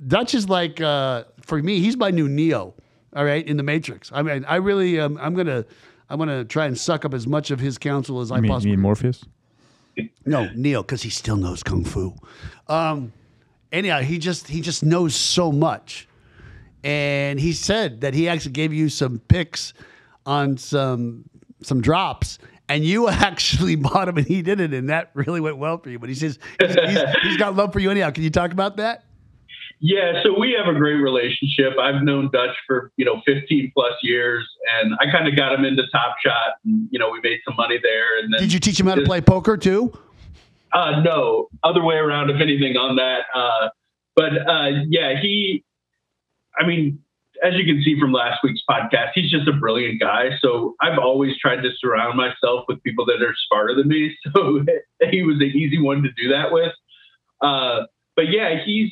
Dutch is like uh, for me he's my new Neo. All right, in the Matrix. I mean, I really um, I'm gonna I'm gonna try and suck up as much of his counsel as you I mean, possibly. You mean Morpheus? No, Neo, because he still knows kung fu. Um, anyhow, he just he just knows so much, and he said that he actually gave you some picks on some some drops and you [laughs] actually bought him and he did it and that really went well for you. But he says he's, he's, [laughs] he's got love for you anyhow. Can you talk about that? Yeah so we have a great relationship. I've known dutch for you know 15 plus years and i kind of got him into top shot and you know we made some money there and did you teach him how to play poker too? Uh, no. Other way around if anything on that. Uh, but uh, yeah he i mean as you can see from last week's podcast, he's just a brilliant guy. So I've always tried to surround myself with people that are smarter than me. [laughs] So he was an easy one to do that with. Uh, but yeah, he's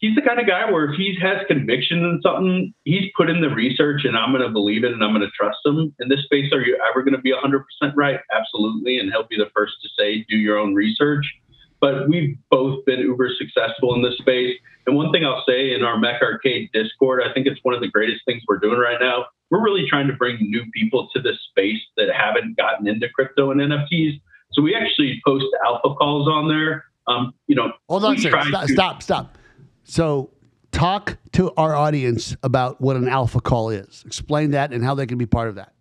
he's the kind of guy where if he has conviction in something, he's put in the research and I'm going to believe it and I'm going to trust him. In this space, are you ever going to be 100% right? Absolutely. And he'll be the first to say, do your own research. But we've both been uber successful in this space. And one thing I'll say in our Mech Arcade Discord, I think it's one of the greatest things we're doing right now. We're really trying to bring new people to this space that haven't gotten into crypto and NFTs. So we actually post alpha calls on there. Um, you know, hold on, sir. Stop, to- stop, stop. So, talk to our audience about what an alpha call is. Explain that and how they can be part of that.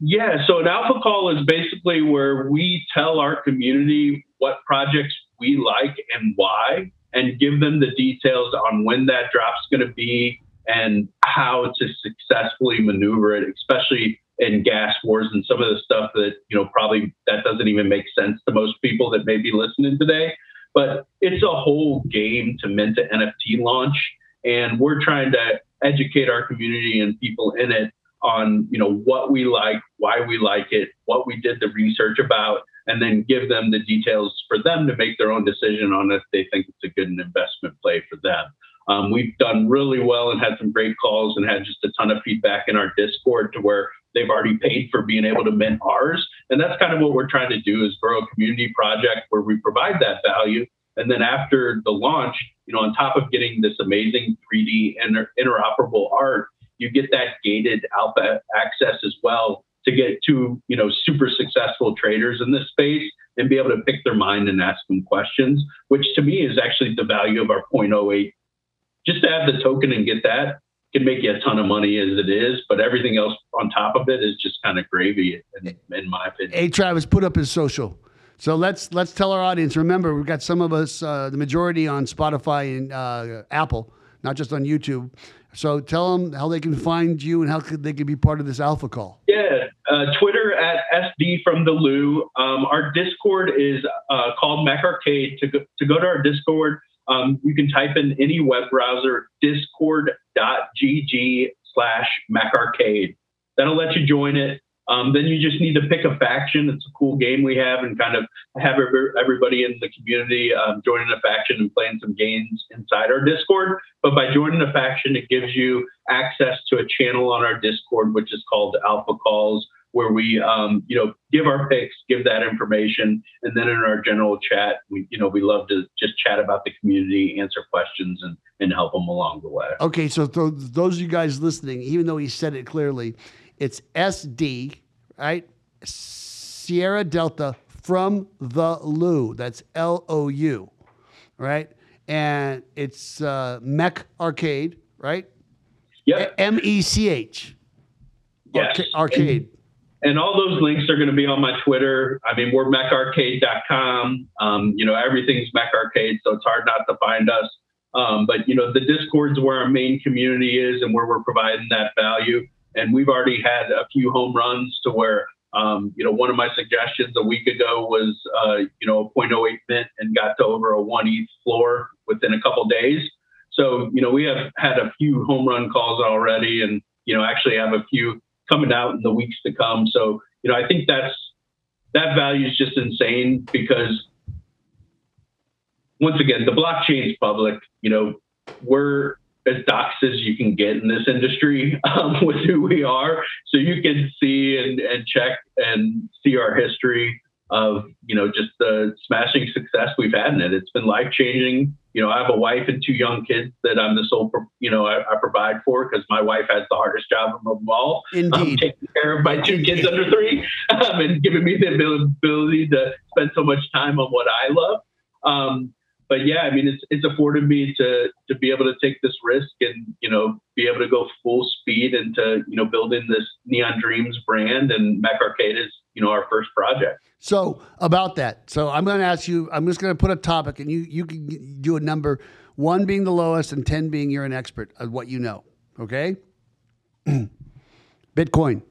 Yeah, so an alpha call is basically where we tell our community what projects we like and why, and give them the details on when that drop's going to be and how to successfully maneuver it, especially in gas wars and some of the stuff that, you know, probably that doesn't even make sense to most people that may be listening today. But it's a whole game to mint an NFT launch. And we're trying to educate our community and people in it on you know what we like why we like it what we did the research about and then give them the details for them to make their own decision on if they think it's a good investment play for them. Um, we've done really well and had some great calls and had just a ton of feedback in our discord to where they've already paid for being able to mint ours. And that's kind of what we're trying to do is grow a community project where we provide that value. And then after the launch you know on top of getting this amazing 3d inter- interoperable art you get that gated alpha access as well to get to you know super successful traders in this space and be able to pick their mind and ask them questions which to me is actually the value of our 0.08 just to have the token and get that can make you a ton of money as it is but everything else on top of it is just kind of gravy in, in my opinion Hey, Travis, put up his social. So let's let's tell our audience. Remember, we've got some of us, uh, the majority on Spotify and uh, Apple, not just on YouTube. So tell them how they can find you and how they can be part of this alpha call. Yeah, uh, Twitter at SD from the Lou. Um, our Discord is uh, called Mech Arcade. To go, to go to our Discord, um, you can type in any web browser discord.gg slash Mech Arcade. That'll let you join it. Um, then you just need to pick a faction. It's a cool game we have and kind of have everybody in the community um, joining a faction and playing some games inside our Discord. But by joining a faction, it gives you access to a channel on our Discord, which is called Alpha Calls, where we, um, you know, give our picks, give that information, and then in our general chat, we, you know, we love to just chat about the community, answer questions, and and help them along the way. Okay, so th- those of you guys listening, even though he said it clearly, it's SD, right? Sierra Delta from the Lou. That's L O U, right? And it's uh, Mech Arcade, right? Yep. M E C H. Yes. Arcade. and all those links are going to be on my Twitter. I mean, we're mecharcade.com. Um, you know, everything's Mech Arcade, so it's hard not to find us. Um, but you know, the Discord's where our main community is and where we're providing that value. And we've already had a few home runs to where, um, you know, one of my suggestions a week ago was, uh, you know, a 0.08 mint and got to over a one ETH floor within a couple days. So, you know, we have had a few home run calls already, and you know, actually have a few coming out in the weeks to come. So, you know, I think that's that value is just insane because once again, the blockchain's public. You know, we're as doxed as you can get in this industry um, [laughs] with who we are. So you can see and, and check and see our history of, you know, just the smashing success we've had in it. It's been life changing. You know, I have a wife and two young kids that I'm the sole, you know, I, I provide for because my wife has the hardest job of them all. Um, Indeed. taking care of my two kids under three [laughs] um, and giving me the ability to spend so much time on what I love. Um, but yeah, I mean, it's it's afforded me to to be able to take this risk and you know be able to go full speed into you know building this Neon Dreams brand and Mech Arcade is you know our first project. So about that, so I'm going to ask you. I'm just going to put a topic, and you you can do a number, one being the lowest, and ten being you're an expert of what you know. Okay. [clears throat] Bitcoin.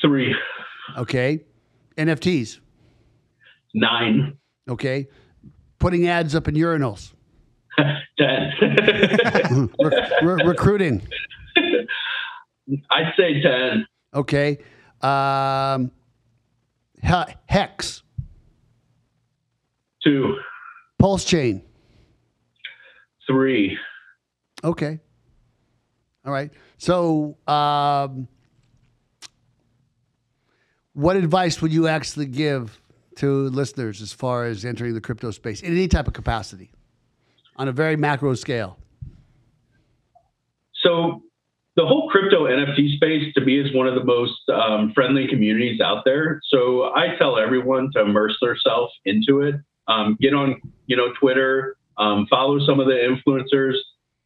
Three, Okay. NFTs. nine, Okay. Putting ads up in urinals. [laughs] ten. [laughs] Re- re- recruiting. I'd say ten. Okay. Um, he- hex. Two, Pulse chain. three. Okay. All right. So, um, what advice would you actually give to listeners as far as entering the crypto space in any type of capacity on a very macro scale? So the whole crypto NFT space to me is one of the most um, friendly communities out there. So I tell everyone to immerse themselves into it. Um, get on, you know, Twitter, um, follow some of the influencers.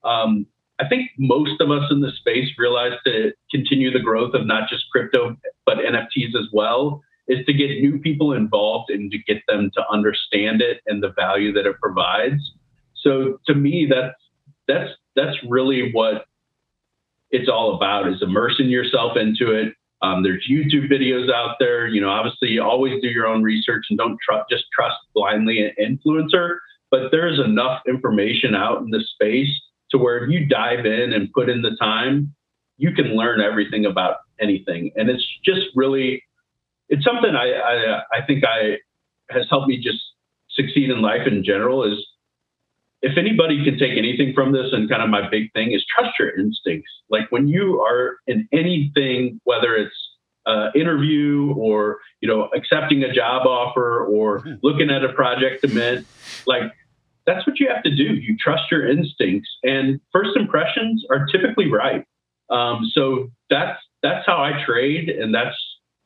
Um, I think most of us in the space realize to continue the growth of not just crypto but NFTs as well is to get new people involved and to get them to understand it and the value that it provides. So to me, that's that's that's really what it's all about is immersing yourself into it. Um, there's YouTube videos out there. You know, obviously, you always do your own research and don't tr- just trust blindly an influencer. But there's enough information out in the space to where if you dive in and put in the time, you can learn everything about anything. And it's just really, it's something I I, I think I has helped me just succeed in life in general. Is if anybody can take anything from this, and kind of my big thing is trust your instincts. Like when you are in anything, whether it's uh, interview or you know accepting a job offer or looking at a project to mint, like that's what you have to do. You trust your instincts, and first impressions are typically right. Um, so that's that's how I trade, and that's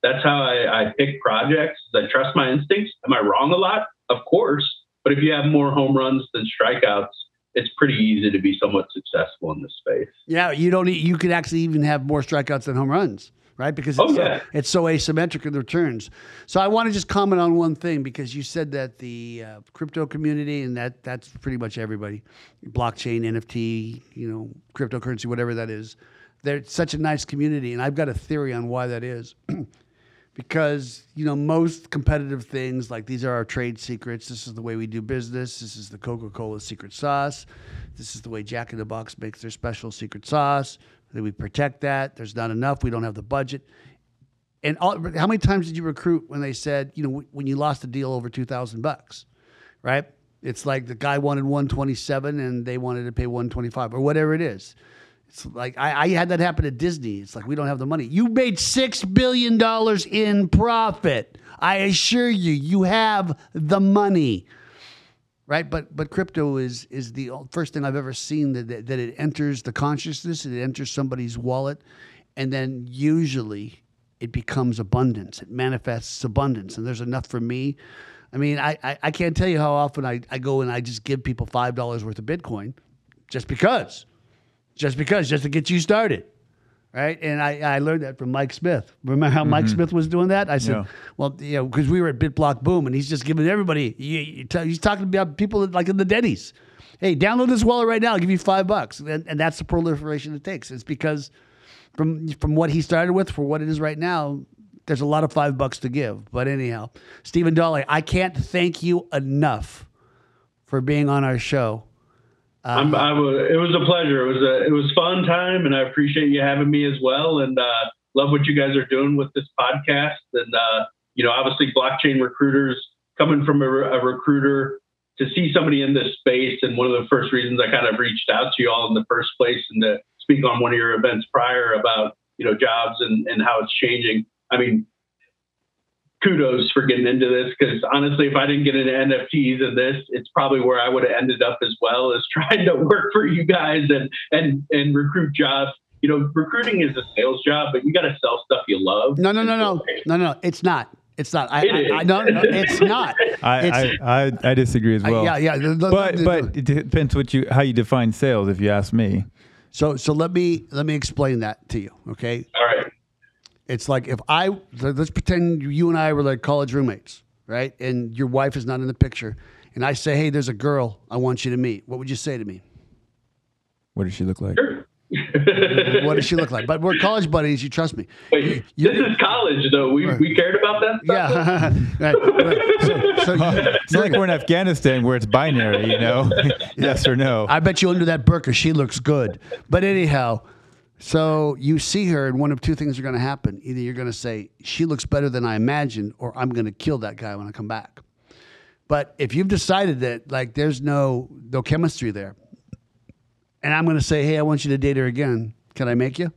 that's how I, I pick projects. I trust my instincts. Am I wrong a lot? Of course, but if you have more home runs than strikeouts, it's pretty easy to be somewhat successful in this space. Yeah, you don't. Need, you could actually even have more strikeouts than home runs right? Because it's, oh, yeah. so, it's so asymmetric in the returns. So I want to just comment on one thing because you said that the uh, crypto community and that that's pretty much everybody, blockchain, NFT, you know, cryptocurrency, whatever that is. They're such a nice community, and I've got a theory on why that is. [clears throat] because you know most competitive things like these are our trade secrets this is the way we do business this is the coca-cola secret sauce this is the way jack in the box makes their special secret sauce that we protect that. There's not enough. We don't have the budget. And all, how many times did you recruit when they said, you know, when you lost a deal over two thousand bucks, right? It's like the guy wanted one twenty seven and they wanted to pay one twenty five or whatever it is. It's like I, I, had that happen at Disney. It's like we don't have the money. You made six billion dollars in profit. I assure you, you have the money right? But but crypto is is the first thing I've ever seen that that it enters the consciousness, it enters somebody's wallet, and then usually it becomes abundance. It manifests abundance, and there's enough for me. I mean, I, I, I can't tell you how often I, I go and I just give people five dollars worth of Bitcoin, just because, just because, just to get you started right? And I, I learned that from Mike Smith. Remember how mm-hmm. Mike Smith was doing that? I said, yeah. well, you know, because we were at BitBlockBoom, and he's just giving everybody. he's talking about people like in the Denny's. Hey, download this wallet right now. I'll give you five bucks, and, and that's the proliferation it takes. It's because from from what he started with for what it is right now, there's a lot of five bucks to give. But anyhow, Stephen Dawley, I can't thank you enough for being on our show. Um, I was, it was a pleasure. It was a it was fun time, and I appreciate you having me as well. And uh, love what you guys are doing with this podcast. And uh, you know, obviously, blockchain recruiters coming from a, a, recruiter to see somebody in this space. And one of the first reasons I kind of reached out to you all in the first place and to speak on one of your events prior about you know jobs and and how it's changing. I mean, kudos for getting into this because honestly, if I didn't get into NFTs and this, it's probably where I would have ended up as well as [laughs] trying to work for you guys and and and recruit jobs. You know, recruiting is a sales job, but you got to sell stuff you love. No, no, no, no, no, no. It's not. It's not. I, it I, I, no, no, it's not. [laughs] I, it's, I, I, I, disagree as well. yeah, yeah. The, the, but the, but it depends what you how you define sales. If you ask me. So so let me let me explain that to you. Okay. All right. It's like if I let's pretend you and I were like college roommates, right? And your wife is not in the picture, and I say, "Hey, there's a girl I want you to meet." What would you say to me? What does she look like? Sure. [laughs] what does she look like? But we're college buddies. You trust me. Wait, you, this is college, though. We, right. we cared about that. Stuff? Yeah. [laughs] right. So, so you, it's like we're in Afghanistan where it's binary, you know, [laughs] yes or no. I bet you under that burqa she looks good. But anyhow, so you see her, and one of two things are going to happen. Either you're going to say, she looks better than I imagined, or I'm going to kill that guy when I come back. But if you've decided that like there's no no chemistry there, and I'm going to say, hey, I want you to date her again, can I make you?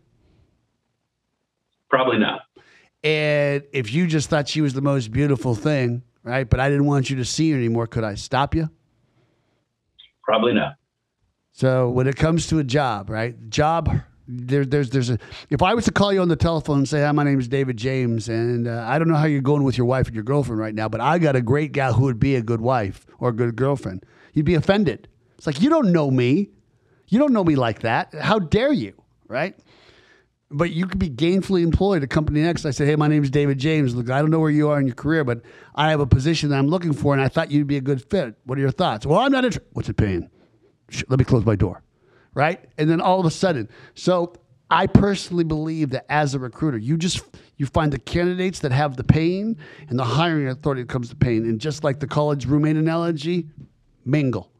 Probably not. And if you just thought she was the most beautiful thing, right? But I didn't want you to see her anymore, could I stop you? Probably not. So when it comes to a job, right? Job, there, there's there's a. If I was to call you on the telephone and say, "Hi, my name is David James," and uh, I don't know how you're going with your wife and your girlfriend right now, but I got a great gal who would be a good wife or a good girlfriend, you'd be offended. It's like you don't know me, you don't know me like that. How dare you, right? But you could be gainfully employed at company X. I say, "Hey, my name is David James. Look, I don't know where you are in your career, but I have a position that I'm looking for, and I thought you'd be a good fit. What are your thoughts?" Well, I'm not interested. What's it paying? Let me close my door. Right. And then all of a sudden, so I personally believe that as a recruiter, you just you find the candidates that have the pain and the hiring authority that comes to pain. And just like the college roommate analogy, mingle.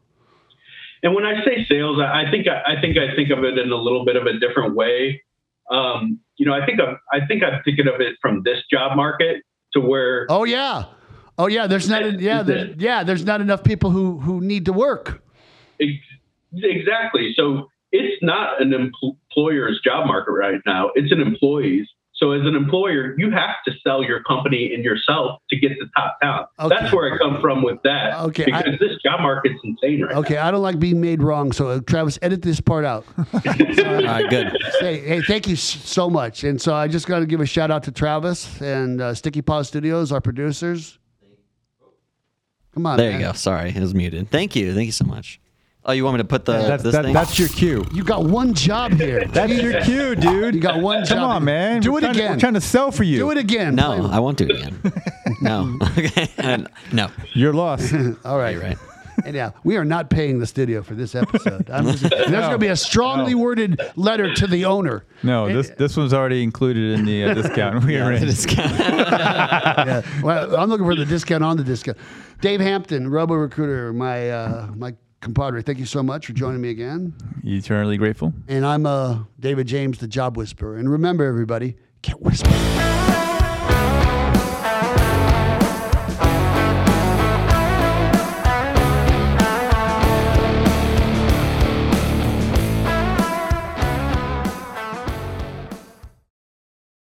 And when I say sales, I think I, I think I think of it in a little bit of a different way. Um, you know, I think I'm, I think I'm thinking of it from this job market to where Oh yeah. Oh yeah. There's not yeah, there's, yeah, there's not enough people who who need to work. Ex- Exactly. So it's not an employer's job market right now. It's an employee's. So as an employer, you have to sell your company and yourself to get the top talent. Okay. That's where I come from with that. Okay, Because I- this job market's insane right Okay, I don't like being made wrong, so uh, Travis, edit this part out. [laughs] All right, good. hey, hey, thank you so much. And so I just got to give a shout out to Travis and uh, Sticky Paw Studios, our producers. Come on, There you go. Sorry, it was muted. Thank you. Thank you so much. Oh, you want me to put the That's this that, thing? that's your cue. You got one job here. [laughs] That's your cue, dude. You got one job. Come on, man. Do We're it trying to- again. we're trying to sell for you. Do it again. no, I won't do it again. [laughs] no. Okay. [laughs] No. You're lost. All right. You're right. Anyhow, we are not paying the studio for this episode. I'm just, there's going to be a strongly worded letter to the owner. No, this this one's already included in the uh, discount. We are in. Yeah. Well, I'm looking for the discount on the discount. Dave Hampton, Robo Recruiter, my uh, my compadre. Thank you so much for joining me again. Eternally grateful. And I'm uh, David James, the Job Whisperer. And remember, everybody, get whispered.